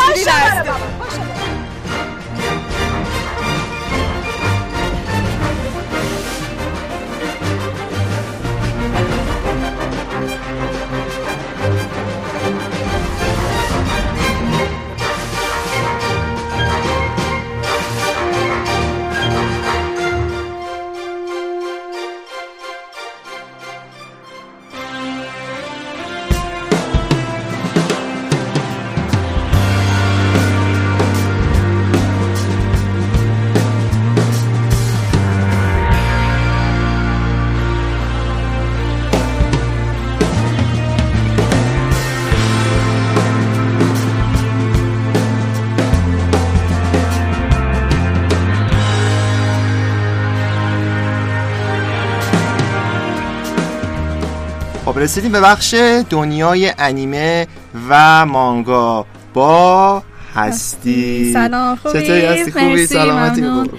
رسیدیم به بخش دنیای انیمه و مانگا. با هستی. سلام، خوبی؟ چطوری؟ هستی؟ خوبی؟ مرسی، سلامتی.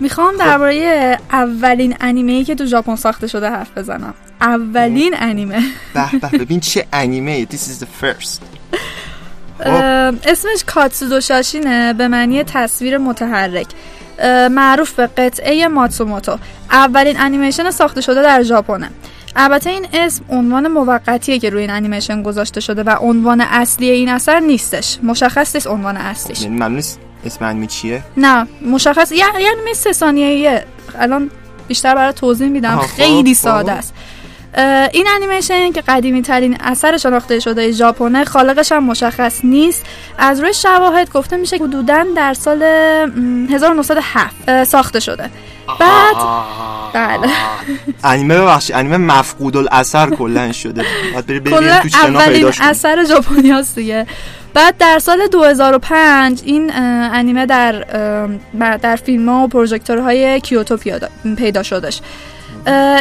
می‌خوام درباره اولین انیمه ای که تو ژاپن ساخته شده حرف بزنم. اولین انیمه. به به ببین چه انیمه This is the first. خب. اسمش کاتسودو شاشینه به معنی تصویر متحرک. معروف به قطعه ماتسوموتو. اولین انیمیشن ساخته شده در ژاپنه. البته این اسم عنوان موقتیه که روی این انیمیشن گذاشته شده و عنوان اصلی این اثر نیستش. مشخص نیست عنوان اصلیش. یعنی معلوم نیست اسم انیمه چیه؟ نه مشخص یعنی مثل سه ثانیه‌ایه. الان بیشتر برای توضیح میدم. خب، خیلی خب. ساده است. این انیمیشن که قدیمی ترین اثر شناخته شده ژاپنه خالقش هم مشخص نیست. از روی شواهد گفته میشه حدودا در سال م، 1907 اه، ساخته شده. بعد بله انیمه ببخشید انیمه مفقود الاثر کلن شده باید بری کلا تو اولین. اثر ژاپنی هست دیگه. بعد در سال 2005 این انیمه در در فیلم ها و پروژکتورهای کیوتو پیدا شدش.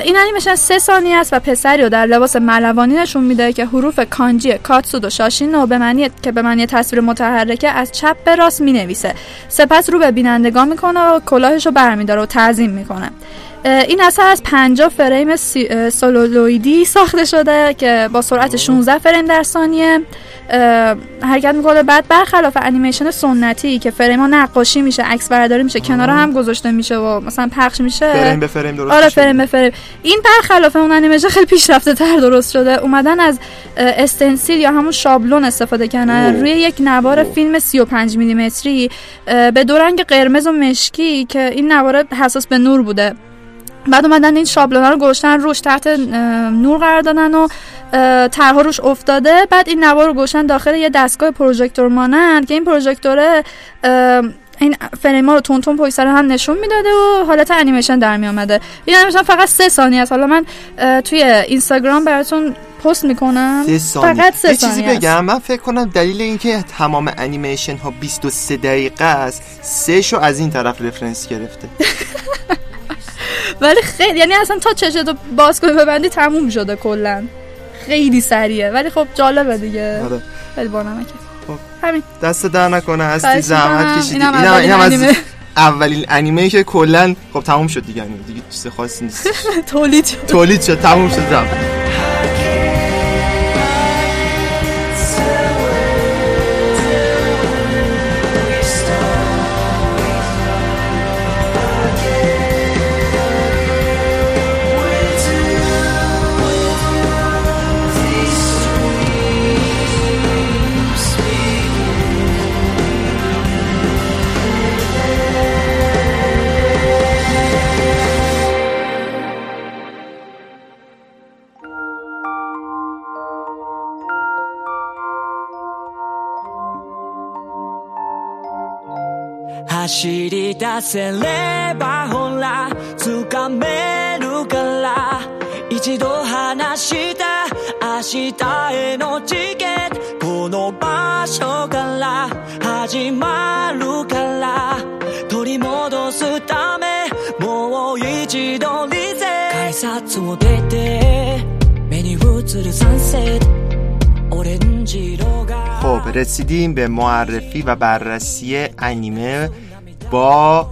این انیمیشن سه ثانیه است و پسری رو در لباس ملوانی نشون میده که حروف کانجی کاتسودو شاشین رو به معنی که به معنی تصویر متحرکه از چپ به راست می‌نویسه. سپس رو به بینندگان می‌کنه و کلاهش رو برمیداره و تعظیم می‌کنه. این اثر از 50 فریم سلولویدی ساخته شده که با سرعت 16 فریم در ثانیه. حرکت می‌کنه. بعد برخلاف انیمیشن سنتی که فریم ها نقاشی میشه عکس برداری میشه کنار هم گذاشته میشه و مثلا پخش میشه. فریم به فریم درست آره. فریم به فریم. این برخلاف اون انیمیشن خیلی پیشرفته تر درست شده. اومدن از استنسیل یا همون شابلون استفاده کردن. روی یک نوار فیلم 35 میلیمتری به دو رنگ قرمز و مشکی که این نوار حساس به نور بوده. بعد اومدن این شابلونا رو گذاشتن روش تحت نور قرار دادن و اه، طرها روش افتاده. بعد این نوار رو گذاشتن داخل یه دستگاه پروژکتور مانند که این پروژکتوره این فریما رو تون تون پشت سر هم نشون می‌داده و حالت انیمیشن در می اومده این انیمیشن فقط سه ثانیه است. حالا من توی اینستاگرام براتون پست می‌کنم. سه ثانیه. فقط سه یه چیزی ثانیه است. بگم من فکر کنم دلیل اینکه تمام انیمیشن ها 23 دقیقه است سه شو از این طرف رفرنس گرفته. ولی خیلی یعنی اصلا تا چشتو باز کنی ببندی تموم شده کلا. خیلی سریعه. ولی خب جالبه دیگه. آره. خیلی بانمکه خب. همین. دست در نکنه هستی زحمت. کشیدی. اینم اینم اولین اینم از. اولین انیمه که کلا خب تموم شد دیگه. انیمه دیگه چیز خاصی نیست. تولید شد. تولید شد. تموم شد رفت「走り出せればほら掴めるから」「一度話した明日へのチケットこの場所から 始まるから取り戻すためもう一度リゼ改札を出て目に映るサンセットオレンジ色が خب رسیدیم به معرفی و بررسی انیمه با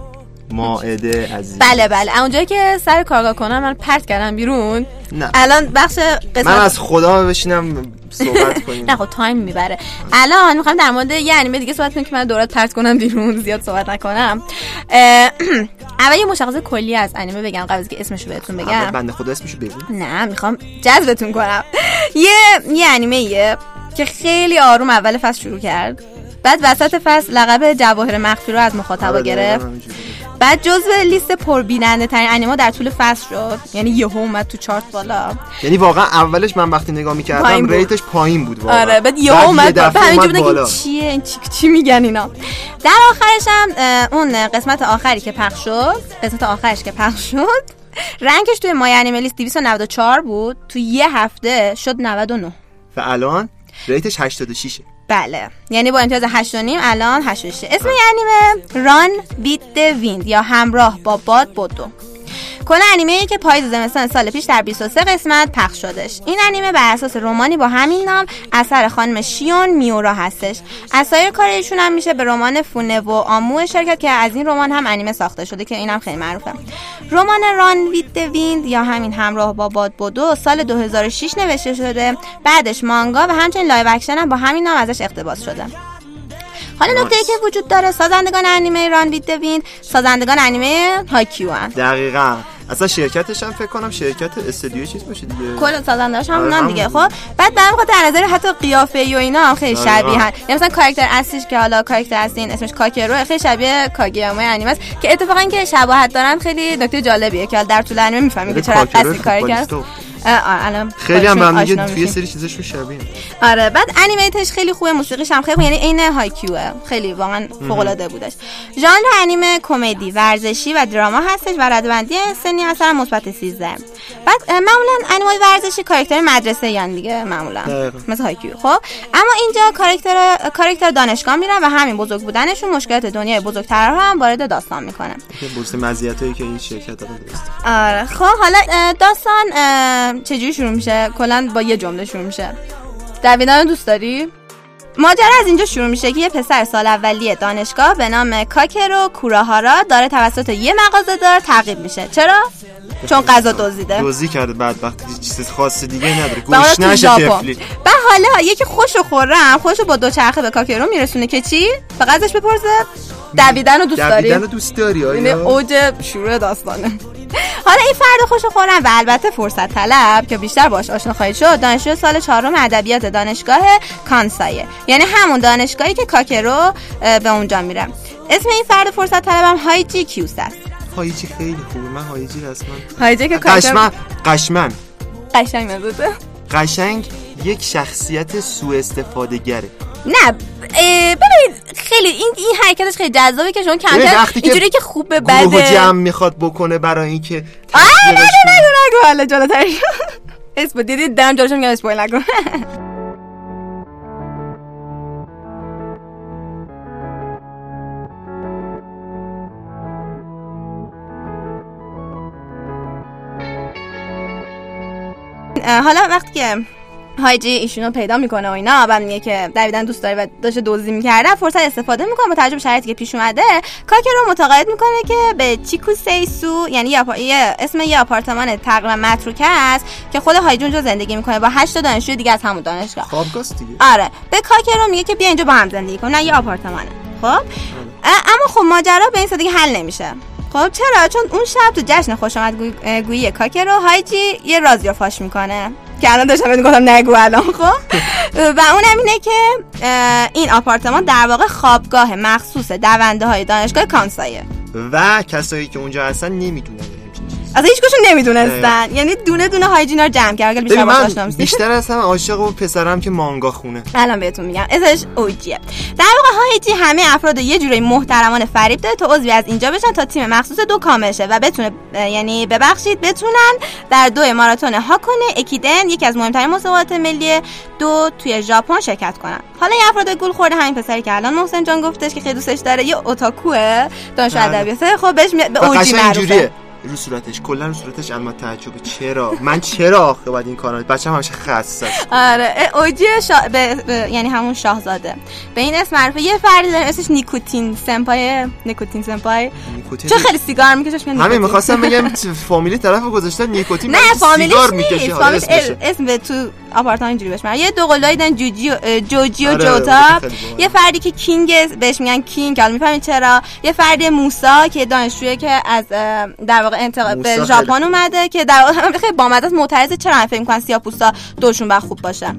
ماعده عزیز. بله بله. اونجایی که سر کارگاه کنم من پرت کردم بیرون. نه. الان بخش قسمت من از خدا بشینم صحبت کنیم. نه خب تایم می‌بره. الان می‌خوام در مورد یه انیمه دیگه صحبت کنیم که من دورت پرت کنم بیرون زیاد صحبت نکنم. اول یه مشخصه کلی از انیمه بگم قبل از که اسمشو بهتون بگم. بنده خدا اسمشو بگو. نه می‌خوام جذبتون کنم. یه یه انیمه که خیلی آروم اول فصل شروع کرد. بعد وسط فصل لقب جواهر مخفی رو از مخاطبا آره، گرفت. بعد جزو لیست پربیننده ترین انیما در طول فصل شد. یعنی یهو اومد تو چارت بالا. یعنی واقعا اولش من وقتی نگاه می‌کردم. ریتش پایین بود واقعا. آره بعد یهو یه اومد بالا. که چیه؟ این چی, چی میگن اینا؟ در آخرش هم اون قسمت آخری که پخش شد قسمت آخرش که پخش شد رنگش توی مای انیمه لیست 294 بود. تو یه هفته شد 99 و الان ریتش 86 بله. یعنی با امتیاز 8 و نیم الان 86 اسم انیمه ران بیت د یا همراه با باد بدو کل انیمه که پاییز زمستان سال پیش در 23 قسمت پخش شدش این انیمه بر اساس رمانی با همین نام اثر خانم شیون میورا هستش. از سایر کار ایشون هم میشه به رمان فونه و آمو کرد که از این رمان هم انیمه ساخته شده که اینم خیلی معروفه. رمان Run with the Wind یا همین همراه با باد بدو سال 2006 نوشته شده. بعدش مانگا و همچنین live action هم با همین نام ازش اقتباس شده. حالا نکته که وجود داره سازندگان انیمه Run with the Wind سازندگان انیمه هایکیو هن. دقیقا اصلا شرکتش هم فکر کنم شرکت استودیو چیز باشه دیگه کل سازندهاش هم آره، اونان. دیگه خب بعد به خاطر در نظر حتی قیافه و اینا هم خیلی دقیقاً. شبیه هن یعنی مثلا کاراکتر اصلیش که حالا کاراکتر اصلی این اسمش کاکرو خیلی شبیه کاگیاما انیمه است که اتفاقا که شباهت دارن خیلی نکته جالبیه که در طول انیمه می‌فهمی که چرا کاکرو قصدی الان خیلی هم هم دیگه توی. سری چیزاشون شبیه. آره بعد انیمیشنش خیلی خوبه موسیقیش هم خیلی خوبه یعنی عین هایکیوه خیلی واقعا فوق العاده بودش. ژانر انیمه کمدی ورزشی و دراما هستش و رده‌بندی سنی اثر مثبت 13 بعد معمولا انیمای ورزشی کاراکتر مدرسه یان دیگه معمولا. مثل هایکیو خب اما اینجا کاراکتر کاراکتر دانشگاه میرن و همین بزرگ بودنشون مشکلات دنیای بزرگتر رو هم وارد داستان می‌کنه بورس مزیتایی که این شرکت داره آره خب حالا داستان چجوری شروع میشه؟ کلا با یه جمله شروع میشه. دویدن رو دوست داری؟ ماجرا از اینجا شروع میشه که یه پسر سال اولیه دانشگاه به نام کاکرو کوراهارا داره توسط یه مغازه دار تعقیب میشه. چرا؟ چون غذا دزدیده. دوزی کرده بعد وقتی چیز خاص دیگه نداره. گوش نشه. تفلی و حالا یکی خوشو خورم خوشو با دوچرخه به کاکرو میرسونه که چی؟ فقط ازش بپرسه. دویدن رو دوست داری؟ دویدن رو دوست داری یعنی آیا اوج شروع داستانه. حالا این فرد خوش خورم و البته فرصت طلب که بیشتر باش آشنا خواهید شد. دانشجو سال چهارم ادبیات دانشگاه کانسایه. یعنی همون دانشگاهی که کاکرو به اونجا میره. اسم این فرد فرصت طلبم هایجی کیوس است. هایجی خیلی خوبه. من هایجی رسما هایجی که کاکرو قشمن. قشمن قشنگ قشنگ. یک شخصیت سوء استفاده گره نه ببینید خیلی این این حرکتش خیلی جذابه که شما کم اینجوری که خوب به گروه بده. جمع می‌خواد بکنه برای اینکه آه نگو کنه. نگو نگو حالا جلوتر اسپو دیدید دارم جلوشو میگم اسپویل اه، حالا وقتی که هایجی ایشونو پیدا می‌کنه و اینا. و میگه که دویدن دوست داره و داشته دزدی می‌کرده. فرصت استفاده می‌کنه. با توجه به شرایطی که پیش اومده کاکر رو متقاعد می‌کنه که به چیکو سیسو یعنی یه, آپا- یه اسم یه آپارتمان تقریبا متروکه است که خود هایجی اونجا زندگی می‌کنه. با هشت تا دانشجوی دیگه از همون دانشگاه. خوابگاست دیگه. آره. به کاکر رو میگه که بیا اینجا با هم زندگی کن نه یه آپارتمانه. خب؟ اه، اما خب ماجرا به این سادگی حل نمیشه. خب چرا؟ چون اون شب تو جشن خوش آمد گویی کاکر رو هایجی یه رازی رو فاش می‌کنه. که الان داشتم بهت گفتم نگو الان خب؟ و اونم اینه که این آپارتمان در واقع خوابگاه مخصوص دونده های دانشگاه کانسایه. و کسایی که اونجا هستن نمی‌دونن. اصلا هیچ نمی‌دونستن. یعنی دونه دونه هایجینا رو جمع کرد اگر بیشتر من. بیشتر از همه عاشق اون پسرم که مانگا خونه. الان بهتون میگم. اسمش اوجیه. در واقع هایجی همه افراد یه جورایی محترمانه فریب داده تا عضوی از اینجا بشن تا تیم مخصوص دو کامل شه و بتونه یعنی ببخشید بتونن در دو ماراتون هاکونه اکیدن یکی از مهمترین مسابقات ملی دو توی ژاپن شرکت کنن. حالا این افراد گول خورده همین پسری که الان محسن جان گفتش که خیلی دوستش داره یه اوتاکوه دانشجو بله. ادبیات. خب بهش میاد به اوجی معروفه. رو صورتش کلا رو صورتش علامت تعجبه چرا؟ من چرا آخه باید این کارا بچه‌م همیشه خسته. آره اوجی شا... به... به- یعنی همون شاهزاده. به این اسم معروفه. یه فردی داره اسمش نیکوتین سمپای نیکوتین سمپای. نیکوتین چون خیلی سیگار می‌کشه همین. می‌خواستم بگم چه فامیلی طرف گذاشتن نیکوتین نه بعد فامیلیش سیگار می‌کشه. اسم به تو آپارتمان اینجوری بهش میگن یه دو دن جوجی و اه، جوجی و آره، جوتا. یه فردی که کینگ بهش میگن کینگ حالا می‌فهمید چرا. یه فردی موسا که دانشجویی که از در واقع انتقال به ژاپن اومده که در واقع خیلی بامزه است معترضه چرا فکر می‌کنن سیاه‌پوستا دوشون باید خوب باشه.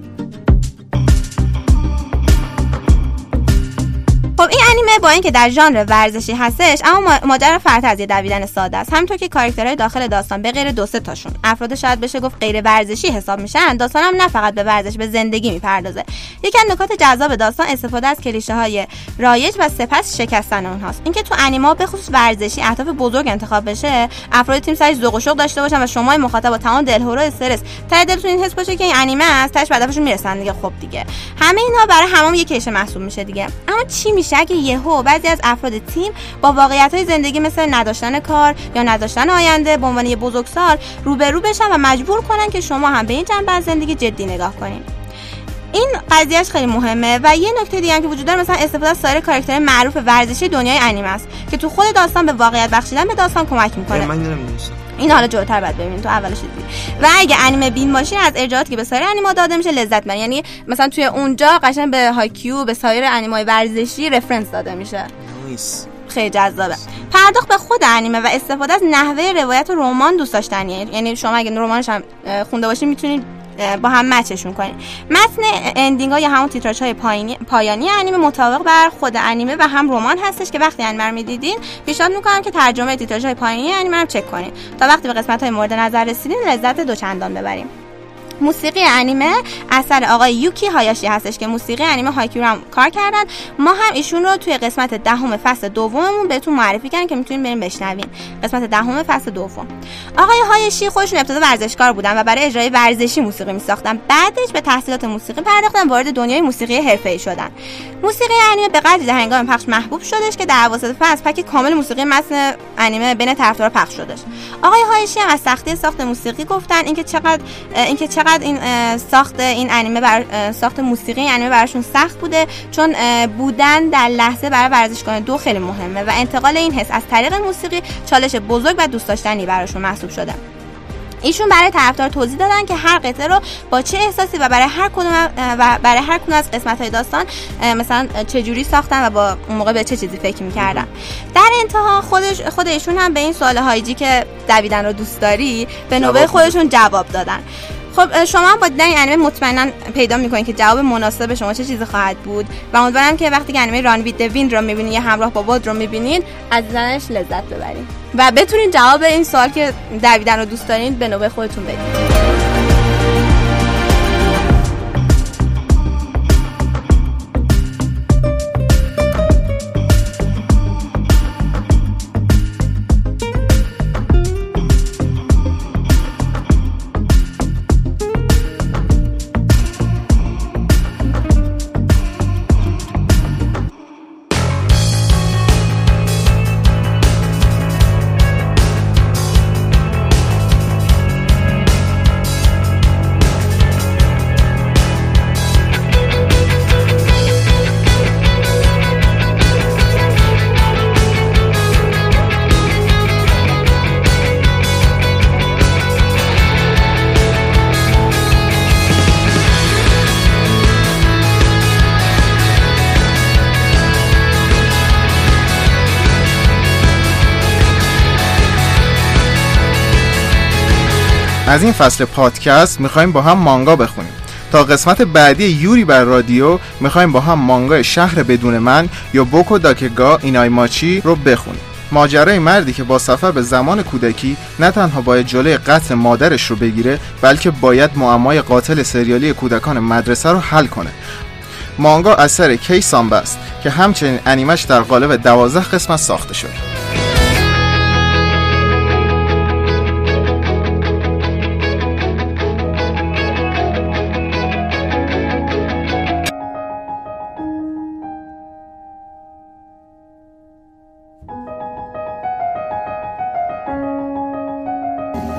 خب این انیمه با اینکه در ژانر ورزشی هستش اما ما- ماجرا فراتر از یه دویدن ساده است. همونطور که کاراکترهای داخل داستان به غیر دو سه تاشون. افراد شاید بشه گفت غیر ورزشی حساب میشن داستان هم نه فقط به ورزش به زندگی می‌پردازه. یکی از نکات جذاب داستان استفاده از کلیشه های رایج و سپس شکستن اونهاست. اینکه تو انیما به خصوص ورزشی اهداف بزرگ انتخاب بشه افراد تیم سرش ذوق و شوق داشته باشن و شما مخاطب با تمام دلهوره استرس. ته دلتون این حس باشه که این انیمه است تاش هدفشون می‌رسن دیگه. خب دیگه. همه اینها برای همون یک کلیشه محسوب میشه دیگه. اما چی اگه یهو بعضی از افراد تیم با واقعیت های زندگی مثل نداشتن کار یا نداشتن آینده به عنوان یه بزرگسال روبرو بشن و مجبور کنن که شما هم به این جنبه از زندگی جدی نگاه کنین. این قضیهش خیلی مهمه و یه نکته دیگه هم که وجود داره مثلا استفاده از سایر کاراکترهای معروف ورزشی دنیای انیمه است که تو خود داستان به واقعیت بخشیدن به داستان کمک می‌کنه. من این حالا جلوتر بعد ببینیم تو اولش دیدی و اگه انیمه بین باشین از ارجاعاتی که به سایر انیما داده میشه لذت ببرین یعنی مثلا توی اونجا قشنگ به هایکیو به سایر انیمای ورزشی reference داده میشه. Nice خیلی جذابه. پرداخت به خود انیمه و استفاده از نحوه روایت رمان دوست داشتنیه. یعنی شما اگه رمانش هم خونده باشین می‌تونید با هم match شون کنین متن ending ها یا همون تیتراژ های پایانی, پایانی انیمه مطابق بر خود انیمه و هم رمان هستش که وقتی انیمه رو می‌دیدین پیشنهاد می‌کنم که ترجمه تیتراژ های پایانی انیمه رو چک کنین. تا وقتی به قسمت های مورد نظر رسیدین لذت دوچندان ببریم. موسیقی انیمه اثر آقای یوکی هایاشی هستش که موسیقی انیمه هایکیو هم کار کردن. ما هم ایشون رو توی قسمت دهم فصل دوممون بهتون معرفی کردن که می‌تونین بریم بشنوین قسمت دهم فصل دوم. آقای هایاشی خودشون ابتدا ورزشکار بودن و برای اجرای ورزشی موسیقی میساختن. بعدش به تحصیلات موسیقی پرداختن وارد دنیای موسیقی حرفه‌ای شدن. موسیقی انیمه به قدری در هنگام پخش محبوب شدش که در اواسط فصل pack کامل موسیقی متن انیمه بین طرفدارا پخش شدش. آقای هایشی هم از سختی ساخت موسیقی گفتن اینکه چقدر اینکه این اه، ساخت این انیمه بر ساخت موسیقی این انیمه براشون سخت بوده چون بودن در لحظه برای ورزشکاران دو خیلی مهمه و انتقال این حس از طریق موسیقی چالش بزرگ و دوست داشتنی براشون محسوب شده. ایشون برای طرفدار توضیح دادن که هر قطعه رو با چه احساسی و برای هر کدوم و برای هر کدوم از قسمت های داستان مثلا چه جوری ساختن و با اون موقع به چه چیزی فکر می‌کردن. در انتها خودش خود ایشون هم به این سوال هایجی که دویدن رو دوست داری به نوبه خودشون جواب دادن. خب شما هم با دیدن این انیمه مطمئنا پیدا می‌کنید که جواب مناسب شما چه چیزی خواهد بود و امیدوارم که وقتی که انیمه ران وید ویند رو می‌بینید یا همراه با باد رو می‌بینید از دیدنش لذت ببرید. و بتونید جواب این سوال که دویدن رو دوست دارین به نوبه خودتون بدید. از این فصل پادکست می‌خوایم با هم مانگا بخونیم. تا قسمت بعدی یوری بر رادیو می‌خوایم با هم مانگای شهر بدون من یا بوکو داکگا اینای ماچی رو بخونیم. ماجرای مردی که با سفر به زمان کودکی نه تنها باید جلوی قتل مادرش رو بگیره بلکه باید معمای قاتل سریالی کودکان مدرسه رو حل کنه. مانگا اثر کی سامبا که همچنین انیمش در قالب دوازده قسمت ساخته شده.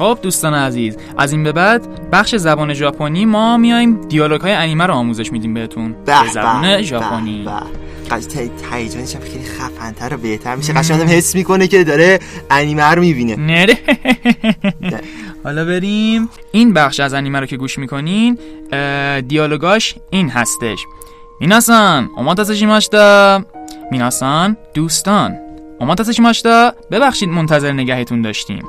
خب دوستان عزیز از این به بعد بخش زبان ژاپنی ما میایم دیالوگ های انیمه رو آموزش میدیم بهتون. به زبان ژاپنی. تی- تهیجانش هم خیلی خفنتر و بهتر میشه. قشنگ آدم حس می‌کنه که داره انیمه رو می‌بینه. نره. حالا بریم. این بخش از انیمه رو که گوش می‌کنین دیالوگاش این هستش. میناسان اوماتاسه شیماشتا میناسان دوستان. お待たせしました ببخشید منتظر نگهتون داشتیم.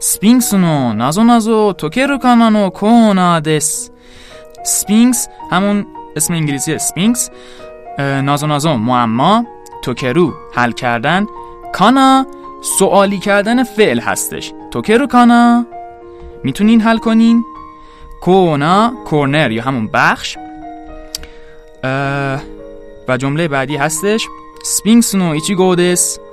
スフィンクスの なぞなぞ 解けるかなの コーナーです スフィンクス همون اسم انگلیسی Sphinx なぞなぞ معما 解ける حل کردن。かな سوالی کردن فعل هستش. 解けるかな. می‌تونین حل کنین. コーナー corner یا همون بخش. و جمله بعدی هستش. سپینکس نو ایچیگو دس اه،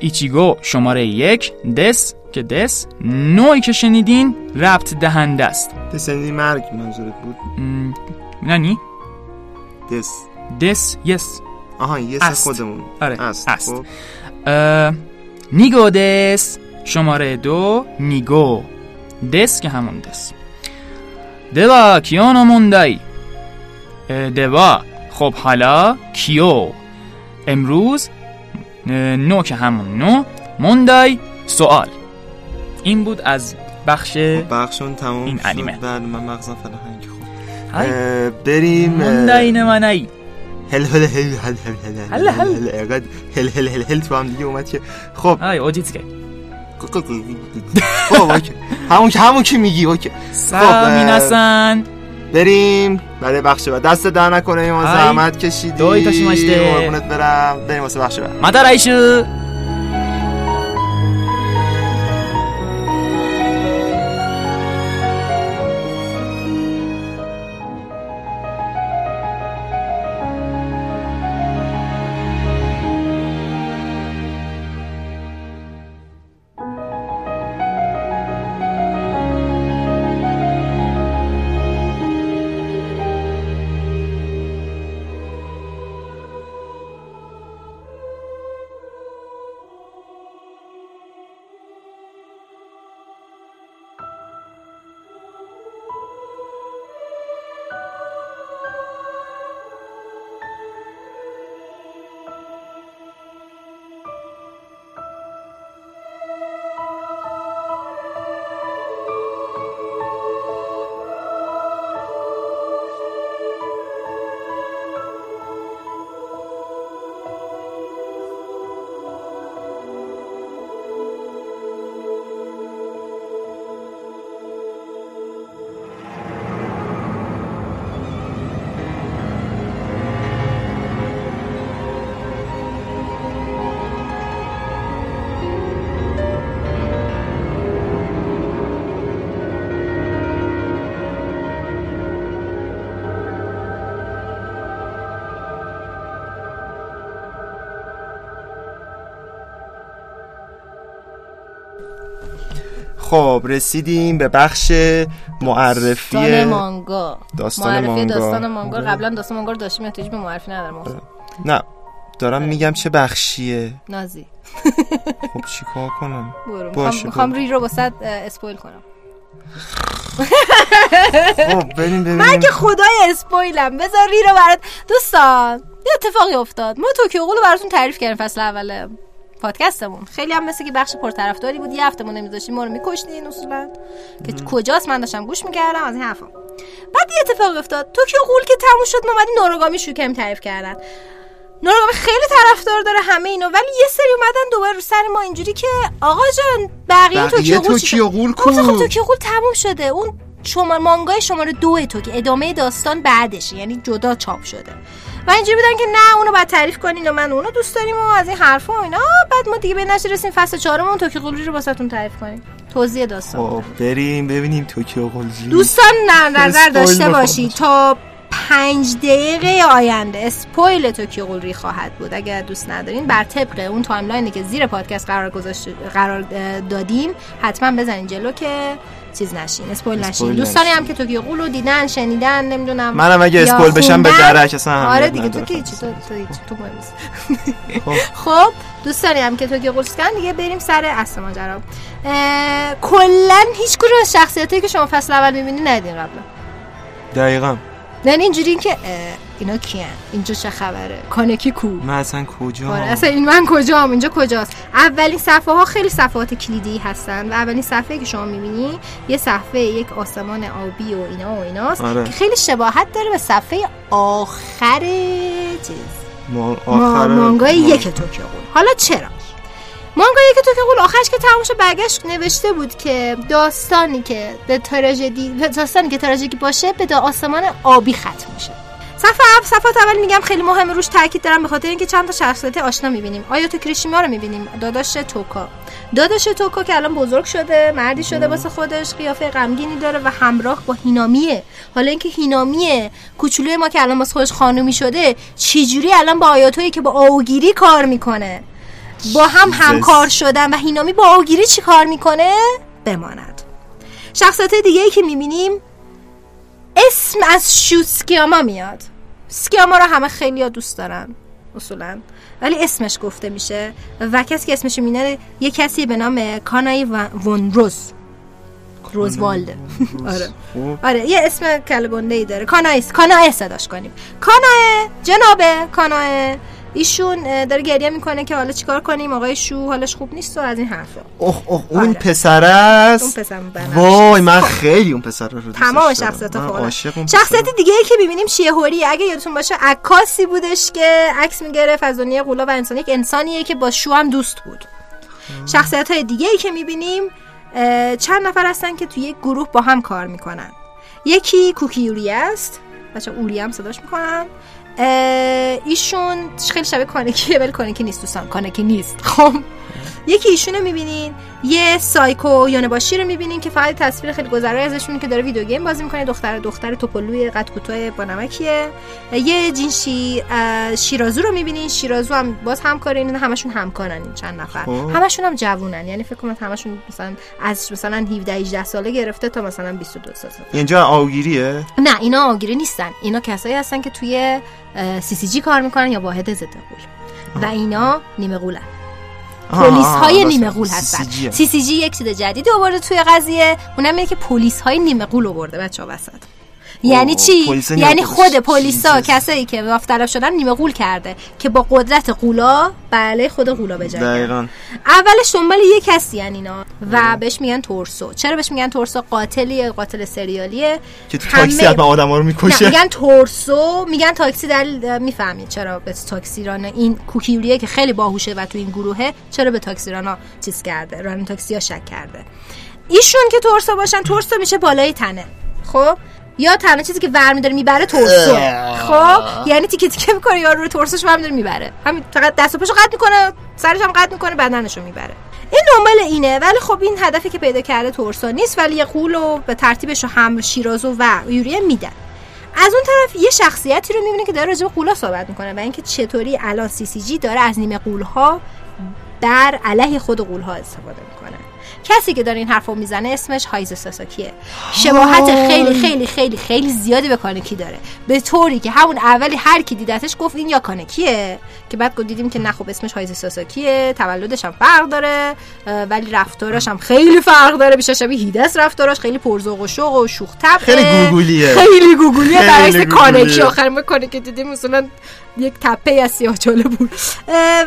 ایچیگو شماره یک دس که دس نوعی که شنیدین ربط دهنده است. دسنی مرگ منظورت بود؟ م، نانی دس. دس یس. آها یه است. خودمون. آره، است, است. خب. اه، نیگو دس شماره دو نیگو. دس که همون دس. دوا کیو نو موندای. اه، دوا. خب حالا کیو. امروز نو که همون نو موندای سوال این بود از بخش بخشون تموم این. انیمه. بله من مغزم خورد. اه، بریم موندای نمانای هل هل هل هل هل هل هل. اینقدر هل هل هل هل تو هم دیگه اومد که خب های اوجیتسکه خب همون که همون که میگی اوکی میناسان بریم. برای بخش بعد. دست در نکنه های. زحمت کشیدی. دوی تاشیماشته. قربونت برم. بریم واسه بخش بعد. ま خب رسیدیم به بخش معرفی داستان مانگا. داستان معرفی مانگا. داستان مانگا. آره. قبلا داستان مانگا رو داشتیم احتیاج به معرفی نداره محسن نه دارم میگم چه بخشیه. نازی. خب چیکار کنم؟ برو. باشه، می‌خوام. ری رو واسه اسپویل کنم. خب بریم ببینیم من که خدای اسپویلم. بذار ری رو برات دوستان یه اتفاقی افتاد. ما توکیو رو براتون تعریف کردیم فصل اوله. پادکستمون. خیلی هم مثل که بخش پرطرفداری بود. یه هفته ما نمیذاشتیم. ما رو میکشتین اصولا. که کجاست؟ من داشتم گوش می‌کردم از این حرفا. بعد یه اتفاق افتاد. Tokyo Ghoul که تموم شد ما اومدیم نوراگامی کردیم تعریف کردن. نوراگامی خیلی طرفدار داره همه اینا ولی یه سری اومدن دوباره رو سر ما اینجوری که آقا جان بقیه, بقیه Tokyo Ghoul Tokyo Ghoul خب کو Tokyo Ghoul تموم شده. اون شما مانگای شماره دو تو که ادامه داستان بعدشه یعنی جدا چاپ شده. و اینجوری بودن که نه اونو باید تعریف کنین و من اونو دوست داریم و از این حرفا و اینا. بعد ما دیگه به نتیجه رسیدیم فصل چهارمون Tokyo Ghoul رو واسه‌تون تعریف کنیم توضیح داستان. خب بریم ببینیم Tokyo Ghoul چی. دوستان در نظر داشته. باشید تا پنج دقیقه آینده spoil Tokyo Ghoul خواهد بود. اگر دوست ندارین بر طبق اون timeline ی که زیر پادکست قرار گذاشت قرار دادیم حتما بزنین جلو که چیز نشین spoil نشین دوستانی. هم که Tokyo Ghoul رو دیدن شنیدن نمی‌دونم منم اگه spoil بشم به. درک اصلا آره دیگه تو. که هیچی تو تو تو نیست. خب دوستانی هم که توکیو قول کردن دیگه بریم سر اصل ماجرا کلا هیچ کدوم از شخصیتایی که شما فصل اول می‌بینی ندین قبلا دقیقا یعنی اینجوری که اینا کیان؟ اینجا چه خبره؟ کانکی کو؟ من اصلا کجا؟ آره اصلا این من کجام؟ اینجا کجاست؟ اولین صفحه ها خیلی صفحات کلیدی هستن و اولین صفحه که شما می‌بینی یه صفحه یک آسمان آبی و اینا و ایناست آره. که خیلی شباهت داره به صفحه آخر چیز. ما ما آخر مانگای ما- یک توکیو حالا چرا؟ مانگای یک Tokyo Ghoul آخرش که تموم شد برگشت نوشته بود که داستانی که به تراژدی داستانی که تراژدی باشه به دا آسمان آبی ختم میشه. صفحه اول صفحات اول میگم خیلی مهمه روش تاکید دارم به خاطر اینکه چند تا شخصیت آشنا می‌بینیم. آیاتو کریشیما رو می‌بینیم؟ داداش توکا. داداش توکا که الان بزرگ شده مردی شده واسه خودش قیافه غمگینی داره و همراه با هینامیه. حالا اینکه هینامیه کوچولوی ما که الان واسه خودش خانومی شده چجوری الان با آیاتویی که با آوگیری کار می‌کنه؟ با هم همکار شدن و هینامی با آوگیری چی کار می‌کنه؟ بماند. شخصیت دیگه ای که می‌بینیم اسم از شو سکیاما میاد. سکیاما رو همه خیلی دوست دارن اصولا. ولی اسمش گفته میشه و کسی که اسمش مینه یه کسی به نام کانای و- ون روز. روزوالده آره. خوب. آره یه اسم کلگنده ای داره. کانایس. کانای صداش کنیم. کانای جنابه کانای. ایشون داره گریه می‌کنه که حالا چیکار کنیم؟ آقای شو حالش خوب نیست و از این حرفا. اوه اوه اون آره. پسر اون است پسر. وای من خیلی اون پسر رو تمام. شخصیت فوق. شخصیت دیگه ای که می‌بینیم شیهوری اگه یادتون باشه عکاسی بودش که عکس می‌گرفت از دنیای قولا و انسان. یک انسانیه که با شو هم دوست بود. شخصیت های دیگه ای که می‌بینیم چند نفر هستن که توی یک گروه با هم کار می‌کنن. یکی کوکی اوری است. بهش اوری هم صداش می‌کنن ایشون خیلی شبیه کانکیه ولی کانکی نیست دوستان. کانکی نیست. خب. یکی ایشون رو می‌بینین یه سایکو یونباشی رو می‌بینین که فقط تصویر خیلی گذرای ازش می‌بینین که داره video game بازی می‌کنه. دختر دختر توپلوی قد کوتاه با نمکیه. یه جینشی شیرازو رو می‌بینین. شیرازو هم باز همکاره این همشون همکارن این چند نفر. خب. همشون هم جوونن. یعنی فکر کنم همشون مثلا از مثلا 17 18 ساله گرفته تا مثلا 22 ساله. اینجا آوگیریه؟ نه اینا آگیری نیستن. اینا کسایی هستن که توی سی سی جی کار می‌کنن یا واحد ضد و اینا نیمه غولن پلیس های نیمه غول هستن. سی سی جی یک چیز جدیدی آورده توی قضیه اونم اینه که پلیس های نیمه غول آورده بچه وسط. یعنی چی؟ یعنی. خود پلیسا. کسایی که داوطلب شدن نیمه غول کرده که با قدرت غولا بله خود غولا بجنگن دقیقا. اولش دنبال یه کسی هن اینا. و بهش میگن تورسو. چرا بهش میگن تورسو؟ قاتلیه قاتل سریالیه. که تو همه- تاکسی حتما آدم ها رو می‌کشه. میگن تورسو. میگن تاکسی دلیل می‌فهمید چرا به تاکسی رانه این کوکیوریه که خیلی باهوشه و تو این گروهه چرا به تاکسی رانا چیز کرده ران تاکسی ها شک کرده. ایشون که تورسو باشن تورسو میشه بالای تنه. خب؟ یا تنها چیزی که ور میداره می‌بره تورسو خب یعنی تیکه تیکه می‌کنه یارو رو تورسوش ور میداره می‌بره. همین فقط دست و پاشو قطع می‌کنه سرش هم قطع می‌کنه بدنشو می‌بره. این دنبال اینه ولی خب این هدفی که پیدا کرده تورسو نیست ولی یه قول رو به ترتیبش رو هم شیرازو و یوریه میدن. از اون طرف یه شخصیتی رو می‌بینه که داره راجع به قولا صحبت می‌کنه و اینکه چطوری الان سی سی جی داره از نیمه قولها بر علیه خود قولها استفاده می‌کنه. کسی که داره این حرفو می‌زنه اسمش هایز ساساکیه. شباهت خیلی خیلی خیلی خیلی زیادی به کانکی داره. به طوری که همون اولی هر کی دیدتش گفت این یا کانکیه که بعد دیدیم که نه خب اسمش هایز ساساکیه تولدش هم فرق داره ولی رفتارش هم خیلی فرق داره بیشتر شبیه هیدس رفتارش خیلی پرذوق و شوق و شوخ خیلی گوگولیه. خیلی گوگولیه برعکس. کانکی. آخر ما کانکی دیدیم مثلا یک تپه از سیاه چاله بود.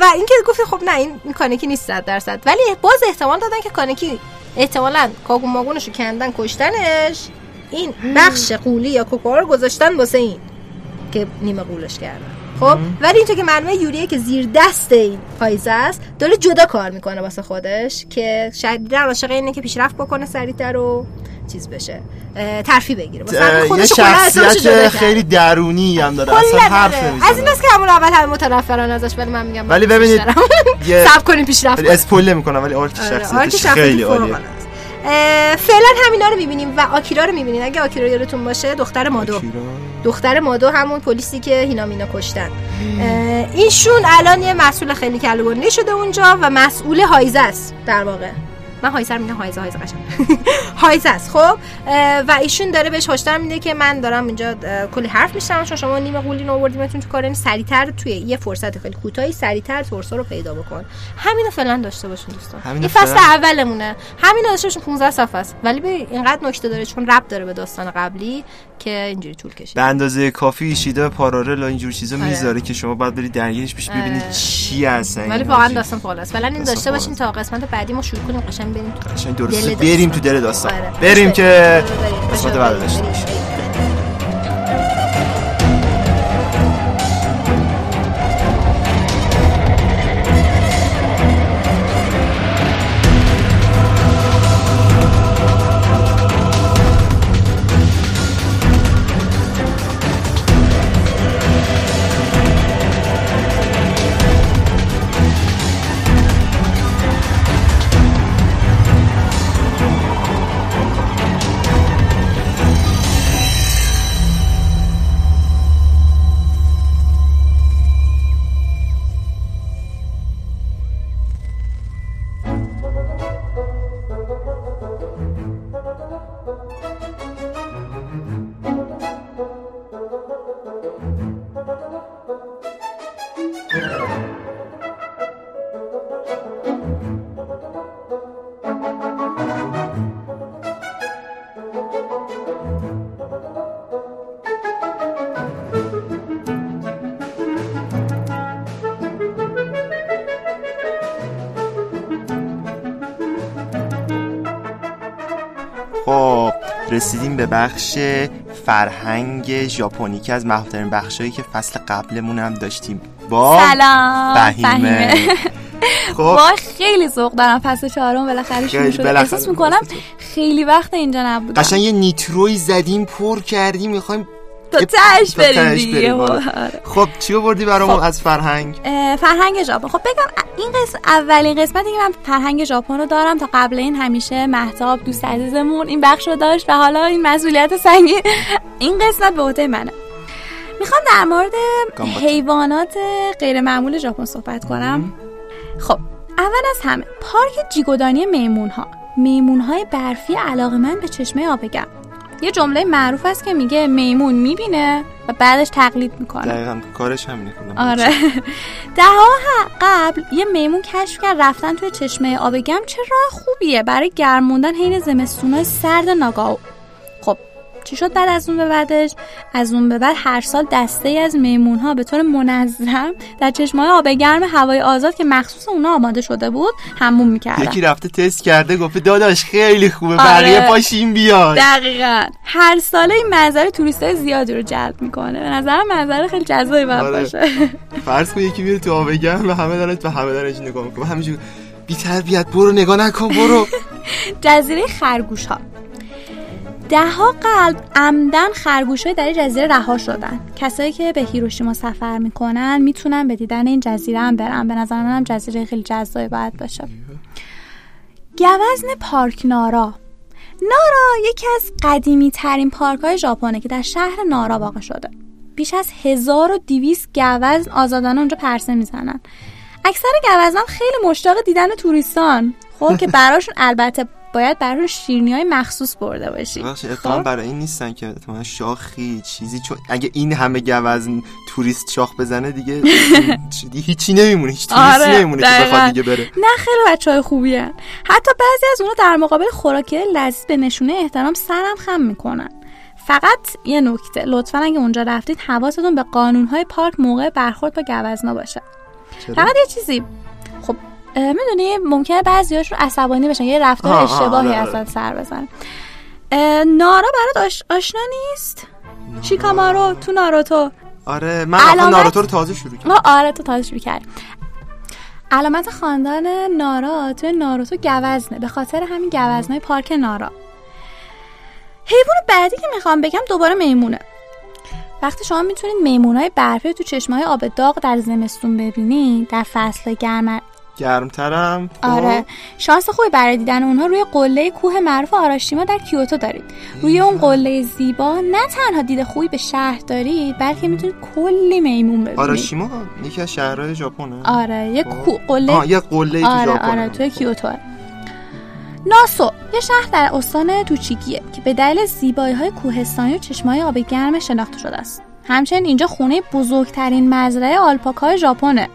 و اینکه گفتی خب نه این, کانکی نیست صد درصد. ولی باز احتمال دادن که کانکی احتمالا کاگو ماگونشو کندن کشتنش. این بخش قولی یا کوکوها رو گذاشتن واسه این که نیمه قولش کردن. خب ولی اینطور که معلومه یوریه که زیر دست این پایزه است داره جدا کار می‌کنه واسه خودش که شدیدا عاشق اینه که پیشرفت بکنه سریعتر و چیز بشه ترفی بگیره. یه شخصیت. خیلی درونی هم داره. اصلا حرف. نمی‌زنه. از این است که همون اول همه متنفرن ازش ولی من میگم ولی ببینید، صبر کنیم پیشرفت. اسپویل نمی‌کنم ولی آرک آره، شخصیتش خیلی عالیه. فعلا همینا رو می‌بینیم و آکیرا رو می‌بینیم اگه آکیرا یادتون باشه دختر مادو. دختر مادو همون پلیسی که هینامینا کشتن. ایشون الان یه مسئول خیلی کلوگنده شده اونجا و مسئول هایزه است در واقع. من هایزه رو میگم هایزه هایزه قشنگ. هایزه است. خب و ایشون داره بهش هشدار میده که من دارم اینجا کلی حرف میشنم چون شما نیمه قولین آوردیمتون تو کار سریعتر توی یه فرصت خیلی کوتاهی سریعتر تورسو رو پیدا بکن. همینو فعلا داشته باشین دوستان. همینو این فصل. اولمونه. همین داشته باشین 15 صفحه است. ولی ببین اینقدر نکته داره چون ربط داره به داستان قبلی که اینجوری طول کشید. به اندازه کافی ایشیدا پارالل و اینجور چیزا آره. می‌ذاره که شما باید برید درگیرش پیش ببینید آره. چی هستن ولی این واقعا. داستان فوق است. فعلا این داشته باشین تا قسمت بعدی ما شروع کنیم قشنگ بریم تو قشنگ درسته. بریم تو دل داستان آره. بریم. که. قسمت. بعد داشته رسیدیم به بخش فرهنگ ژاپنی که از محبوبترین بخشایی که فصل قبلمون هم داشتیم. با سلام فهیمه. خب. وای خیلی ذوق دارم فصل چهارم بالاخره شروع شده. بالاخره احساس می‌کنم خیلی وقت اینجا نبودم. قشنگ یه نیتروی زدیم پر کردیم می‌خوایم تا تهش بریم دیگه. خب چی بردی برامون خب. از فرهنگ؟ فرهنگ ژاپن. خب بگم این قسم اولین قسمتی که من فرهنگ ژاپن رو دارم تا قبل این همیشه محتاب دوست عزیزمون این بخش رو داشت و حالا این مسئولیت سنگین این قسمت به عهده منه. می‌خوام در مورد. حیوانات غیر معمول ژاپن صحبت کنم. خب اول از همه پارک جیگودانی میمون ها میمون های برفی علاقه من به چشمه آبگم یه جمله معروف است که میگه میمون می‌بینه و بعدش تقلید می‌کنه. دقیقا کارش همینه کدوم آره. دهها قبل یه میمون کشف کرد رفتن توی چشمه آبگم چه راه خوبیه. برای گرم موندن حین زمستونای سرد ناگاه خب چی شد بعد از اون به بعدش؟ از اون به بعد هر سال دسته ای از میمون ها به طور منظم در چشمه آب گرم هوای آزاد که مخصوص اونا آماده شده بود هموم می‌کردن. یکی رفته تست کرده گفته داداش خیلی خوبه آره. بقیه پاشین بیاد. دقیقا. هر ساله این منظره توریست های زیادی رو جلب می‌کنه. به نظرم منظره خیلی جذابی باید آره. باشه. فرض کن یکی میره تو آب گرم و همه دارن و همه دارن نگاه می‌کنن. همینجور بی تربیت برو نگاه نکن برو. جزیره خرگوش ها ده ها قلب عمدن خرگوش های در این جزیره رها شدن. کسایی که به هیروشیما سفر می‌کنن می‌تونن به دیدن این جزیره هم برن. به نظر منم جزیره خیلی جذابی باید باشه. گوزن پارک نارا. نارا یکی از قدیمی ترین پارک های ژاپنه که در شهر نارا واقع شده. بیش از 1200 گوزن آزادانه اونجا پرسه می‌زنن. اکثر گوزنان خیلی مشتاق دیدن توریستان. خب که براشون البته باید براشون شیرینی های مخصوص برده باشی خب؟ برای این نیستن که اتهام شاخی چیزی چون اگه این همه گوزن توریست شاخ بزنه دیگه چی- هیچی نمیمونه هیچ توریستی آره، نمیمونه که. بخواد دیگه بره نه خیلی بچه های خوبی هن. حتی بعضی از اونا در مقابل خوراکی لذیذ به نشونه احترام سرم خم می‌کنن فقط یه نکته لطفا اگه اونجا رفتید حواستون به قانونهای پارک موقع برخورد با گوزنا باشه چرا؟ فقط یه چیزی خب می‌دونی ممکنه بعضیاش رو عصبانی بشن یه رفتار اشتباهی آره، آره. اصلا سر بزن نارا برات آش... آشنا نیست؟ شیکامارو تو ناروتو. آره من علامت- ناروتو رو تازه شروع کردم. آره تو تازه شروع کردی. علامت خاندان نارا توی ناروتو گوزنه به خاطر همین گوزنای پارک نارا. حیوان بعدی که می‌خوام بگم دوباره میمونه. وقتی شما می‌تونید میمونای برفی رو تو چشمه آب داغ در زمستون ببینید در فصل گرم گرمترم؟ خب. آره. شانس خوبی برای دیدن اونها روی قله کوه معروف آراشیما در کیوتو دارید. روی اون قله زیبا نه تنها دید خوبی به شهر دارید بلکه می‌تونید کلی میمون ببینید. آراشیما یکی از شهرهای ژاپنه. آره یه خب. قله یه قله تو آره ژاپن. آره توی کیوتو. ناسو یه شهر در استان توچیگیه که به دلیل زیبایی های کوهستانی و چشمای آب گرم شناخته شده است. همچنین اینجا خونه بزرگترین مزرعه آلپاکای ژاپنه.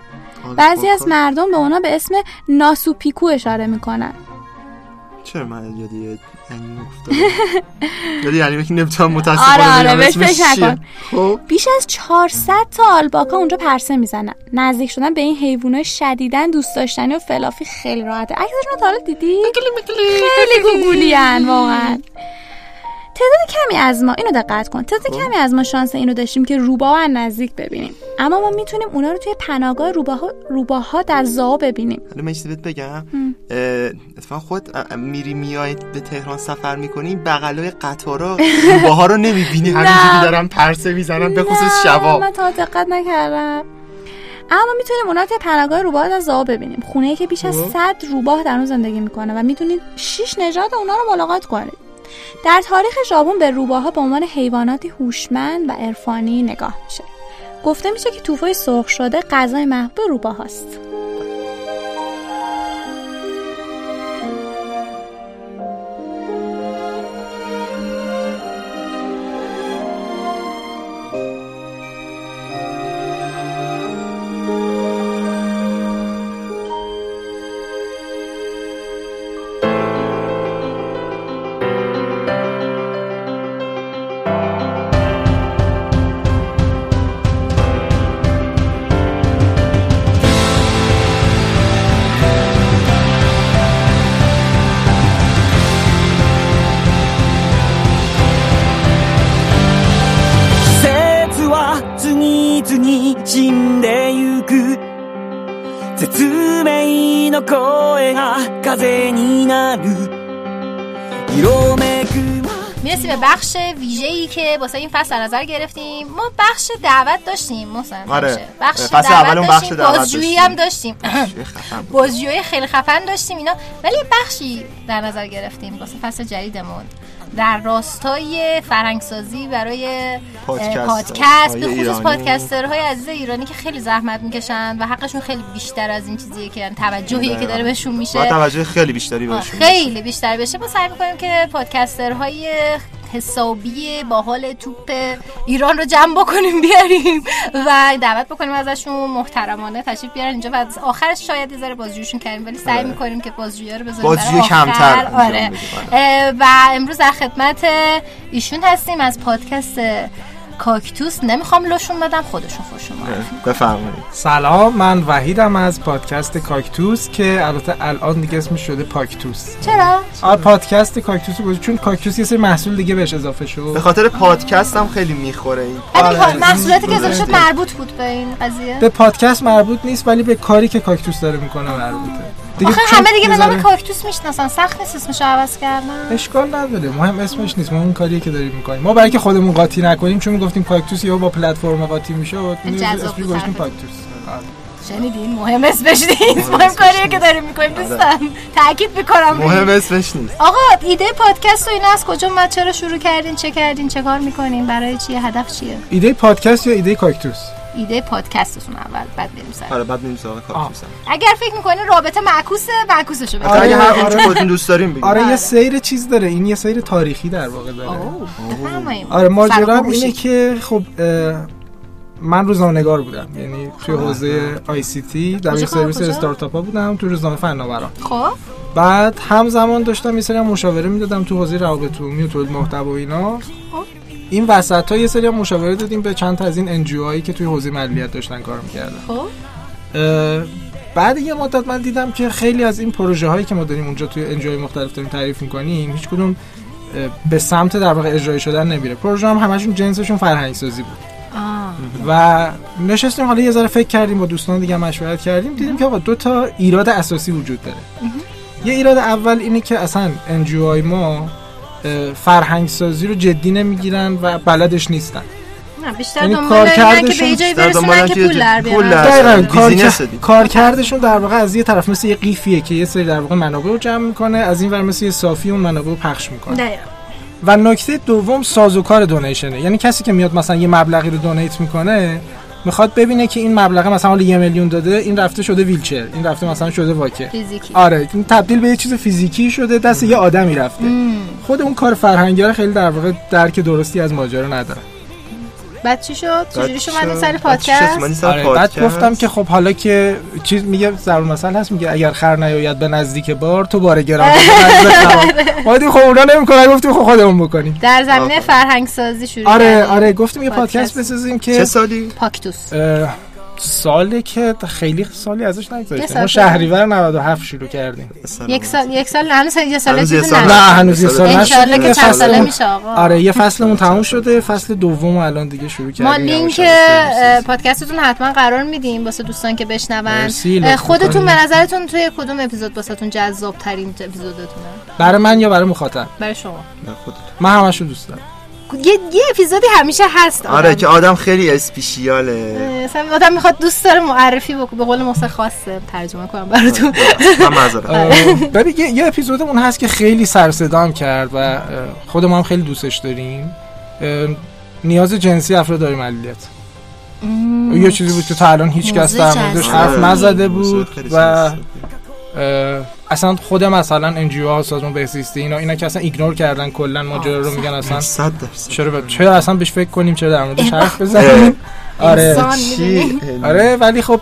بعضی از مردم به اونا به اسم ناسو پیکو اشاره می‌کنن. چرا من یاد یه انیمه افتادم؟ یاد یه انیمه که نمی‌تونم متاسفانه آره آره بهش خب؟ بیش از 400 تا آلپاکا اونجا پرسه می‌زنن. نزدیک شدن به این حیوانات شدیدن دوست داشتنی و فلافی خیلی راحته. عکسشون رو تا حالا دیدی؟ خیلی گوگولی واقعا. تعداد کمی از ما اینو دقت کن. تعداد کمی از ما شانس اینو داشتیم که روباه از نزدیک ببینیم. اما ما می‌تونیم اونا رو توی پناهگاه روباها روباها در زاو ببینیم. حالا من چیزی بگم. اتفاقا خود میری میای به تهران سفر می‌کنی بغلای قطارا روباها رو نمی‌بینی. همینجوری دارن پرسه می‌زنن به خصوص شبا. من تا دقت نکردم. اما می‌تونیم اونا توی پناهگاه روباه در زاو ببینیم. خونه که بیش از خب. 100 روباه در اون زندگی می‌کنه و می‌تونید 6 نژاد اونا رو ملاقات کنید. در تاریخ ژاپن به روباها به عنوان حیواناتی هوشمند و عرفانی نگاه میشه. گفته میشه که توفای سرخ شده غذای محبوب روباهاست. واسه این فصل نظر گرفتیم. ما بخش دعوت داشتیم محسن. آره. بخش فصل دعوت اول اون بخش داشتیم دعوت بازجویی داشتیم. هم داشتیم. بازجویی خیلی خفن داشتیم اینا. ولی بخشی در نظر گرفتیم واسه فصل جدیدمون. در راستای فرهنگسازی برای پادکست پادکست به خصوص. پادکسترهای عزیز ایرانی که خیلی زحمت می‌کشن و حقشون خیلی بیشتر از این چیزیه که یعنی توجهی که داره بهشون میشه. توجه خیلی بیشتری بهشون خیلی بیشتر بشه ما سعی می‌کنیم که پادکسترهای حسابی با حال توپ ایران رو جمع بکنیم بیاریم و دعوت بکنیم ازشون محترمانه تشریف بیارن اینجا و از آخرش شاید یه ذره بازجویشون کردیم ولی سعی آره. می‌کنیم که بازجویی رو بذاریم بازجویی. کمتر آره. اه، و امروز در خدمت ایشون هستیم از پادکست کاکتوس نمی‌خوام لشون بدم خودشون خوشون بفرمایید. سلام من وحیدم از پادکست کاکتوس که البته الان دیگه اسمش شده پاکتوس. چرا؟ آره پادکست کاکتوس گذاشت چون کاکتوس یه سری محصول دیگه بهش اضافه شد. به خاطر پادکست هم خیلی می‌خوره این. ولی آره. محصولاتی که اضافه شد درسته. مربوط بود به این قضیه. به پادکست مربوط نیست ولی به کاری که کاکتوس داره می‌کنه مربوطه. دیگه آخه همه دیگه به نام کاکتوس می‌شناسن. سخت نیست اسمشو عوض کردن. اشکال نداره. مهم اسمش نیست. ما اون کاریه که داریم می‌کنیم. ما برای که خودمون قاطی نکنیم چون می‌گفتیم کاکتوس یا با پلتفرم قاطی می‌شد جذاب اسمش گذاشتیم آره. شنیدین؟ مهم اسمش نیست. مهم کاریه که داریم می‌کنیم. دوستان تاکید می‌کنم. مهم. اسمش نیست. آقا ایده پادکست و اینا از کجا اومد؟ چرا شروع کردین؟ چه کردین؟ چه کار می‌کنین؟ برای چیه هدف چیه؟ ایده پادکست یا ایده کاکتوس؟ ایده پادکستتون اول بعد بریم سر آره بعد میریم سراغ کاکتوس اگر فکر می‌کنین رابطه معکوسه معکوسشو آره اگه بزنید هر آنچه خودتون دوست داریم بگید آره یه سیر چیز داره. این یه سیر تاریخی در واقع داره. آره ماجرا اینه. که خب من روزنامه‌نگار بودم. یعنی توی حوزه آی سی تی در کار- سرویس؟ استارتاپ ها بودم تو روزنامه فناوران خب. بعد همزمان داشتم یه سری هم مشاوره می‌دادم تو حوزه روابط عمومی و تولید محتوا و اینا. این وسط ها یه سری مشاوره دادیم به چند تا از این انجیو هایی که توی حوزه ملیت داشتن کار می‌کردن. خب. بعد یه مدت من دیدم که خیلی از این پروژه هایی که ما داریم اونجا توی انجای مختلف داریم تعریف می‌کنیم هیچ کدوم به سمت در واقع اجرایی شدن نمیره. پروژه هم همشون جنسشون فرهنگ سازی بود. آه. و نشستیم حالا یه ذره فکر کردیم با دوستان دیگه مشورت کردیم دیدیم که آقا دو تا ایراد اساسی وجود داره. یه ایراد اول اینه که اصلا انجیوهای ما فرهنگ سازی رو جدی نمی‌گیرن و بلدش نیستن. نه بیشتر یعنی دنبال اینن که کارکردشون به جایی برسونن که که پول در بیارن. کار-. کارکردشون در واقع از یه طرف مثل یه قیفیه که یه سری در واقع منابع رو جمع می‌کنه از این ور مثل یه صافی اون منابع رو پخش می‌کنه. دقیقاً. و نکته دوم سازوکار دونیشنه. یعنی کسی که میاد مثلا یه مبلغی رو دونیت می‌کنه می‌خواد ببینه که این مبلغ مثلا حالا یه میلیون داده این رفته شده ویلچر این رفته مثلا شده واکه فیزیکی. آره این تبدیل به یه چیز فیزیکی شده دست یه آدمی رفته. خود اون کار فرهنگی خیلی در واقع درک درستی از ماجرا نداره. بعد چی شد چجوری شما اومدین سر شد؟ پادکست آره بعد؟ گفتم که خب حالا که چیز میگه ضرور مثل هست میگه اگر خر نیاید به نزدیک بار تو بار گران به نزد خراب. ما خب اونا نمی‌کنن گفتیم خب خودمون بکنیم در زمینه فرهنگ سازی شروع آره. آره گفتیم یه پادکست. بسازیم چه که سالی؟ پاکتوس اه، سالی که خیلی سالی ازش سال ما شهریور 97 شروع کردیم. یک سال یک سال هنوز یه سال. نه هنوز یه سال نشده که چند ساله فصل میشه آقا. آره یه فصلمون تموم شده فصل دوم الان دیگه شروع کردیم. ما لینک پادکستتون حتما قرار میدیم واسه دوستان که بشنون. خودتون. به نظرتون توی کدوم اپیزود واسهتون جذاب ترین اپیزودتونه؟ برای من یا برای مخاطب؟ برای شما. نه، خودت. من همشو دوست دارم. یه یه اپیزودی همیشه هست آره آدم. که آدم خیلی اسپیشیاله مثلا آدم می‌خواد دوست داره معرفی بکنه به قول محسن خاصه ترجمه کنم براتون من معذرت اه، ببین یه, یه اپیزودمون هست که خیلی سر صدام کرد و خود ما هم خیلی دوستش داریم نیاز جنسی افراد داریم یه چیزی بود که تا الان هیچ کس در موردش. حرف آره. نزده بود و اصلا خود مثلا NGO ها سازمان بهزیستی اینا اینا که اصلا ignore کردن کلا ماجرا رو میگن اصلا. صد درصد. چرا ب- چرا اصلا بهش فکر کنیم چرا در موردش حرف بزنیم؟ آره. چی؟ آره ولی خب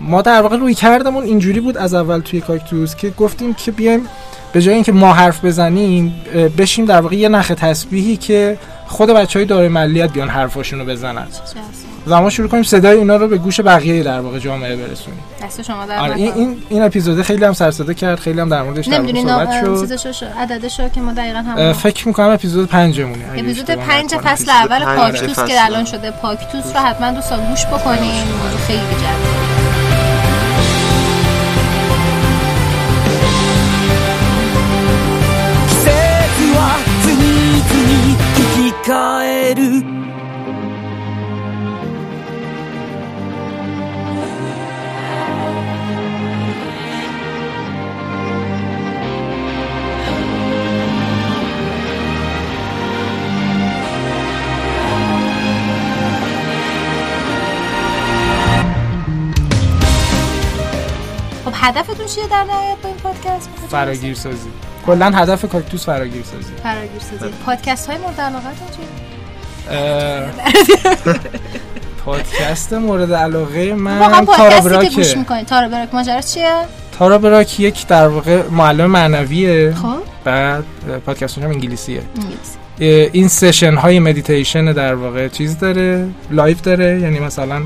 ما در واقع روی کردمون اینجوری بود از اول توی کاکتوس که گفتیم که بیایم به جای اینکه ما حرف بزنیم بشیم در واقع یه نخ تسبیحی که خود بچه های دارای ملیت بیان حرفاشون رو بزنن و ما شروع کنیم صدای اینا رو به گوش بقیه در واقع جامعه برسونیم دست شما در آره این نکنه. این این اپیزود خیلی هم سر صدا کرد خیلی هم در موردش در واقع نمیدونی صحبت نام شد چیزشو شو عددشو که ما دقیقا اه، هم فکر میکنم اپیزود پنجمونه اگه اپیزود اشتباه پنج نکنم. فصل اپیزود اول پنج پاکتوس فصل که الان اول. شده پاکتوس رو حتما دوستان گوش بکنین موضوع خیلی جذابه 季節は次々引き換える「 هدفتون چیه در نهایت با این پادکست؟ فراگیر سازی کلا هدف کاکتوس فراگیر سازی فراگیر سازی پادکست های مورد علاقتون چیه پادکست مورد علاقه من تارا پادکستی که گوش براکه می‌کنید. تارا براک ماجرا چیه؟ تارا براک یک در واقع معلم معنویه. خب. بعد پادکست هم انگلیسیه. انگلیسی. این session های مدیتیشن در واقع چیز داره؟ live داره؟ یعنی مثلا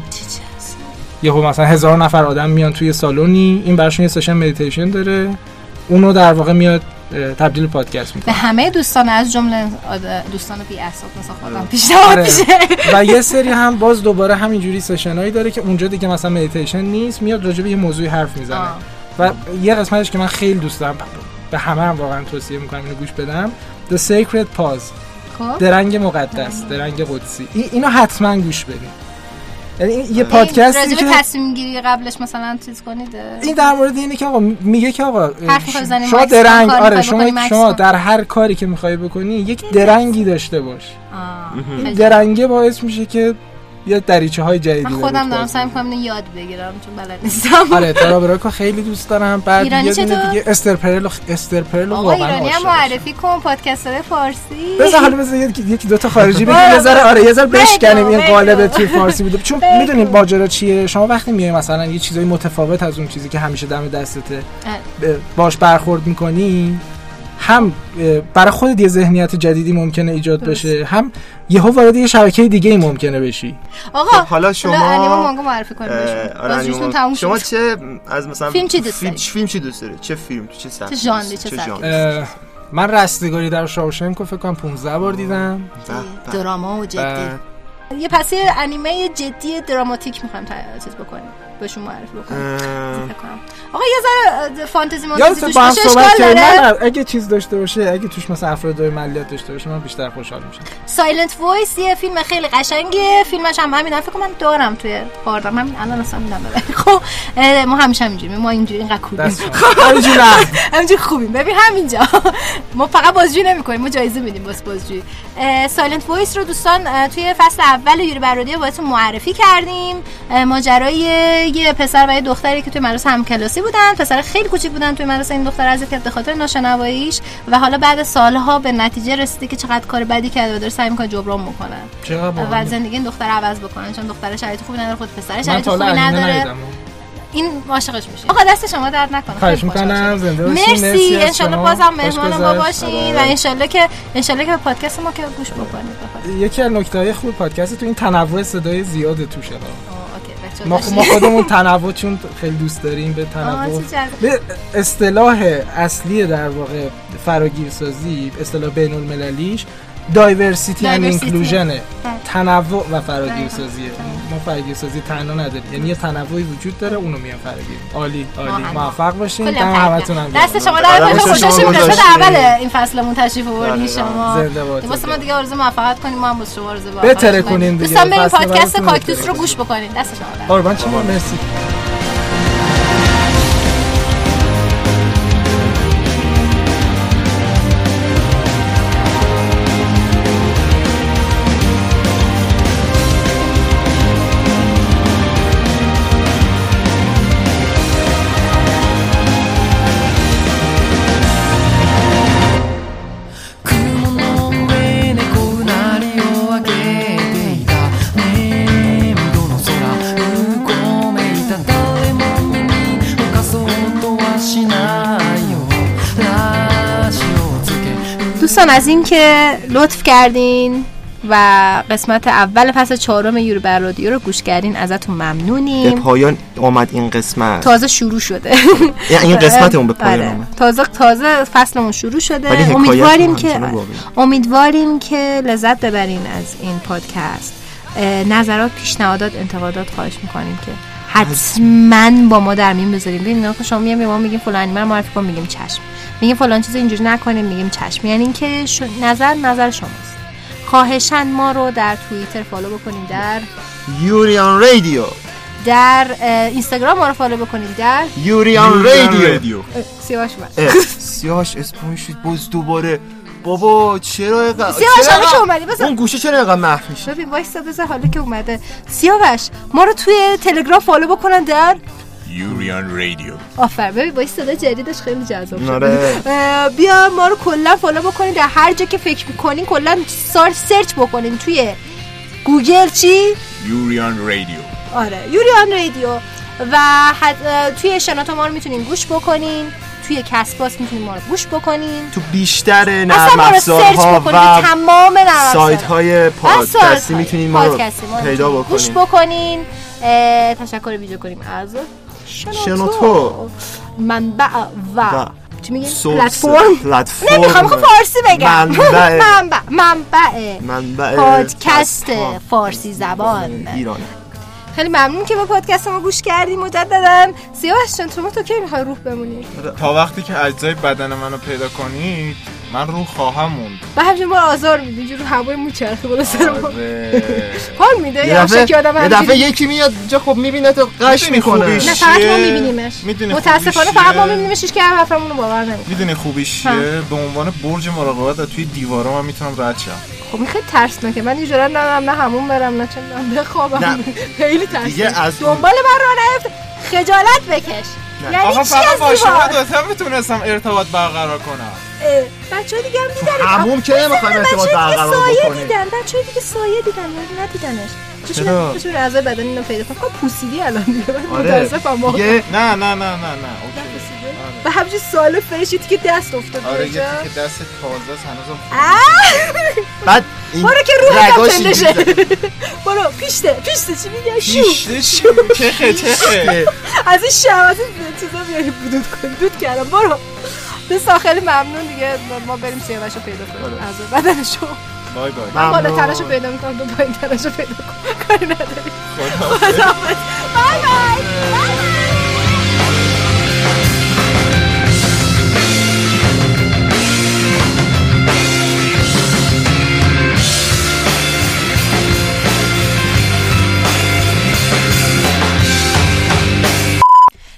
یهو مثلا هزار نفر آدم میان توی سالونی این براشون یه session meditation داره. اونو در واقع میاد تبدیل به پادکست به می‌کنه همه دوستان از جمله دوستان بی اعصاب مثل خودم پیشنهاد آره. میشه. و یه سری هم باز دوباره همینجوری session هایی داره که اونجا دیگه مثلا مدیتیشن نیست میاد راجع به یه موضوعی حرف می‌زنه. آه. و یه قسمتش که من خیلی دوست دارم به همه هم واقعا توصیه می‌کنم اینو گوش بدم. The Sacred Pause خب. درنگ مقدس درنگ قدسی. این اینو حتما گوش بدین. یعنی این یه پادکستی راجع که به تصمیم گیری قبلش مثلا چیز کنید این در مورد اینه که آقا میگه که آقا شما درنگ آره شما شما. در هر کاری که می‌خوای بکنی یک درنگی داشته باش. این درنگه باعث میشه که یه دریچه های جدیدی من خودم دارم سعی می‌کنم اینو یاد بگیرم چون بلد نیستم آره تارا براکو خیلی دوست دارم بعد ایرانی چطور؟ دیگه استر پرل و استر پرل و آقا واقعا ایرانی هم. معرفی کن پادکستر فارسی بذار حالا بذار یکی دو تا خارجی بگیم یه ذره آره یه ذره بشکنیم این. قالب توی فارسی بوده چون بگو. می‌دونید ماجرا چیه شما وقتی میای مثلا یه چیزای متفاوت از اون چیزی که همیشه دم دستته باش برخورد می‌کنی هم برای خودت یه ذهنیت جدیدی ممکنه ایجاد بشه هم یهو وارد یه شبکه دیگه ای ممکنه بشی. آقا خب، حالا شما- انیمه مانگا معرفی بهشون آره، شما شد. چه از مثلا فیلم چی دوست فیلم, داری؟ فیلم چی دوست داری؟ چه فیلم؟ تو چه سبکی چه ژانری، چه سبکی؟ من رستگاری در شاوشنک رو فکر کنم 15 بار دیدم. دراما و جدی. یه پس یه انیمه جدی دراماتیک می‌خوایم چیز بکنیم. بهشون معرفی بکنیم اه، فکر کنم. آقا یه ذره فانتزی مانتزی توش باشه اشکال داره؟ من اگه چیز داشته باشه اگه توش مثلا افراد معلولیت داشته باشه من بیشتر خوشحال میشم. Silent Voice یه فیلم خیلی قشنگه فیلمش هم همین. فکر کنم من دارم توی هاردم همین الان اصلا میدم ببین. خب ما همیشه همینجوری. ما اینجوری اینقدر دست شما. همینجوری خوبیم. ببین همینجا. ما فقط بازجویی نمی‌کنیم. ما جایزه میدیم واسه بازجویی. Silent Voice رو دوستان توی فصل اول یوری برادی بهتون معرفی کردیم. ماجرای یه پسر و یه دختری که توی مدرسه همکلاسی بودن پسر خیلی کوچیک بودن توی مدرسه این دختر کرد به خاطر ناشنواییش و حالا بعد سالها به نتیجه رسیده که چقدر کار بدی کرده و داره سعی می‌کنه جبران بکنه چقدر و. زندگی این دختر عوض بکنن چون دختر شرایط خوبی نداره خود پسر شرایط خوبی نداره. این عاشقش میشه آقا دست شما درد نکنه خواهش می‌کنم. زنده باشین مرسی از انشالله. بازم مهمان ما. باشین و آره. انشالله که انشالله که به پادکست ما که گوش بکنید یکی از نکته های خوب پادکست تو این تنوع صدای زیاده توشه ما داشتین. ما خودمون تنوع چون خیلی دوست داریم به تنوع. به اصطلاح اصلی در واقع فراگیرسازی اصطلاح بین المللیش دایورسیتی اند Diversity. اینکلوژنه. تنوع و فراگیرسازیه ما فراگیرسازی تنها نداریم. یعنی یه تنوعی وجود داره اونو میان فراگیر. عالی عالی. موفق باشین. دم هم همتون هم دست. شما در قسمت گذاشتین. اول این فصلمون تشریف آوردین دقیقاً. شما. زنده باد، واسه ما دیگه آرزو موفقیت کنیم. ما هم واسه شما آرزو موفقیت بهتره کنیم. کنین دیگه. دوستان فصل پادکست کاکتوس رو. گوش بکنین. دست شما. در قربان شما. مرسی. دوستان از این که لطف کردین و قسمت اول فصل چهارم یورو بر رادیو رو گوش کردین ازتون به ممنونیم پایان آمد این قسمت. تازه شروع شده. یعنی این قسمتمون به پایان آره. آمد. تازه تازه فصلمون شروع شده. امیدواریم که. امیدواریم که لذت ببرین از این پادکست. نظرات پیشنهادات انتقادات خواهش می‌کنیم که حتما با ما در میون بذاریم. ببینید شما میام به ما میگیم فلان رو معرفی کن میگیم چشم. میگیم فلان چیز اینجوری نکنیم میگیم چشم. یعنی اینکه ش... نظر نظر شماست. خواهشن ما رو در توییتر follow بکنیم در یوریان رادیو. در اینستاگرام ما رو follow بکنیم در یوریان رادیو. سیاوش. اه، سیاوش spawn شد باز دوباره. بابا چرا اینقدر سیاوش حالا که اومدی؟ بذار. اون گوشه چرا اینقدر محو میشه؟ ببین وایسا بذار حالا که اومده. سیاوش ما رو توی تلگرام follow بکنن در یوریان رادیو آفر ببین با این صدا جدیدش خیلی جذاب شده آره. بیا ما رو کلا follow بکنین. در هر جا که فکر می‌کنین کلا سار search بکنین. توی گوگل چی؟ یوریان رادیو آره یوریان رادیو. و توی شناتو ما رو می‌تونین گوش بکنین. توی Castbox می‌تونین ما رو گوش بکنین. تو بیشتر نرم افزارها بکنین. و تمام نرم سایت های پادکستی می‌تونین ما رو پیدا می‌تونین گوش بکنین. بکنین تشکر ویژه کنیم از شنوتو منبع و چی سورس. پلتفرم پلتفرم. نمی‌خوام خب فارسی بگم. منبع. منبع. منبع. منبع پادکست. فارسی زبان. ایران. خیلی ممنون که به پادکست ما گوش کردی مجددا سیاوش جان شما تو کی می‌خوای روح بمونی؟ تا وقتی که اجزای بدن منو پیدا کنید من رو خواهم موند. و همچنین ما رو آزار میدی اینجور هوای موچرخه بالا سر ما. آره. حال میده یه یا دفعه شکی آدم یه؟ دفعه یکی میاد جا خب می‌بینه تو قش می‌کنه نه فقط ما؟ میبینیمش. می‌دونی متاسفانه خوبیش فقط ما؟ میبینیمش که حرفمون رو باور نمی‌کنه. می‌دونی خوبیش چیه؟ به عنوان برج مراقبت از توی دیوارا من می‌تونم رد شم. خب این خیلی ترسناکه. من اینجوری نمی‌دونم نه همون برم نه چه بخوابم نه. خیلی از دنبال من نیفت. خجالت بکش. نه. یعنی آقا فقط با شما دوتا می‌تونستم ارتباط برقرار کنم. بچه ها دیگه هم دیدن هموم که نمی‌خوایم ارتباط برقرار سایه بکنیم. دیدن. بچه دیگه سایه دیدن. ولی ندیدنش. چرا؟ چشون چشون اعضای بدن اینو پیدا کن خب پوسیدی الان دیگه. آره. متاسفم. واقعا. دیگه نه نه نه نه نه. اوکی. و همچین سال فرشی که دست افتاد آره. یه که دست تازه است هنوزم! بعد این برو که روح پندشه اینجوری برو پیشته پیشته چی میگه شو. پیشته شو. چخه چخه از این شب از این چیزا بیاری بدود کن. دود کردم. برو. به ساخل ممنون دیگه. ما بریم سیاوش رو پیدا کنیم. از بدنشو. بای بای. من بالا ممنون. ترشو پیدا می‌کنم. تو پایین ترشو پیدا کن. کاری نداری. بای بای.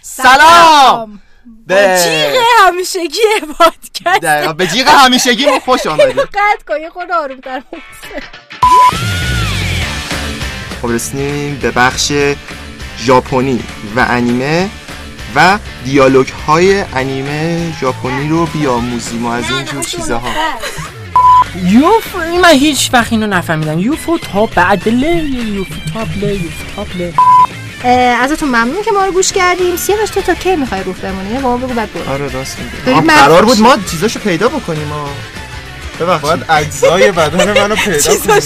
سلام. به جیغ همیشگی پادکست. دقیقا. به جیغ همیشگی ما خوش آمدید. قطع کن یه خورده آرومتر خب رسیدیم به بخش ژاپنی و انیمه و دیالوگ های انیمه ژاپنی رو بیاموزیم و از اینجور چیزها یوف من هیچ وقت اینو نفهمیدم. یوفو تا بعدله یوفو تابله یوفو تابله ازتون ممنون که ما رو گوش کردیم سیاوش تو تا کی می‌خوای روح بمونی؟ با ما بگو بعد برو. آره راست میگی. قرار بود ما چیزاشو پیدا بکنیم ما ببخشید. باید اجزای بدن منو پیدا می‌خوای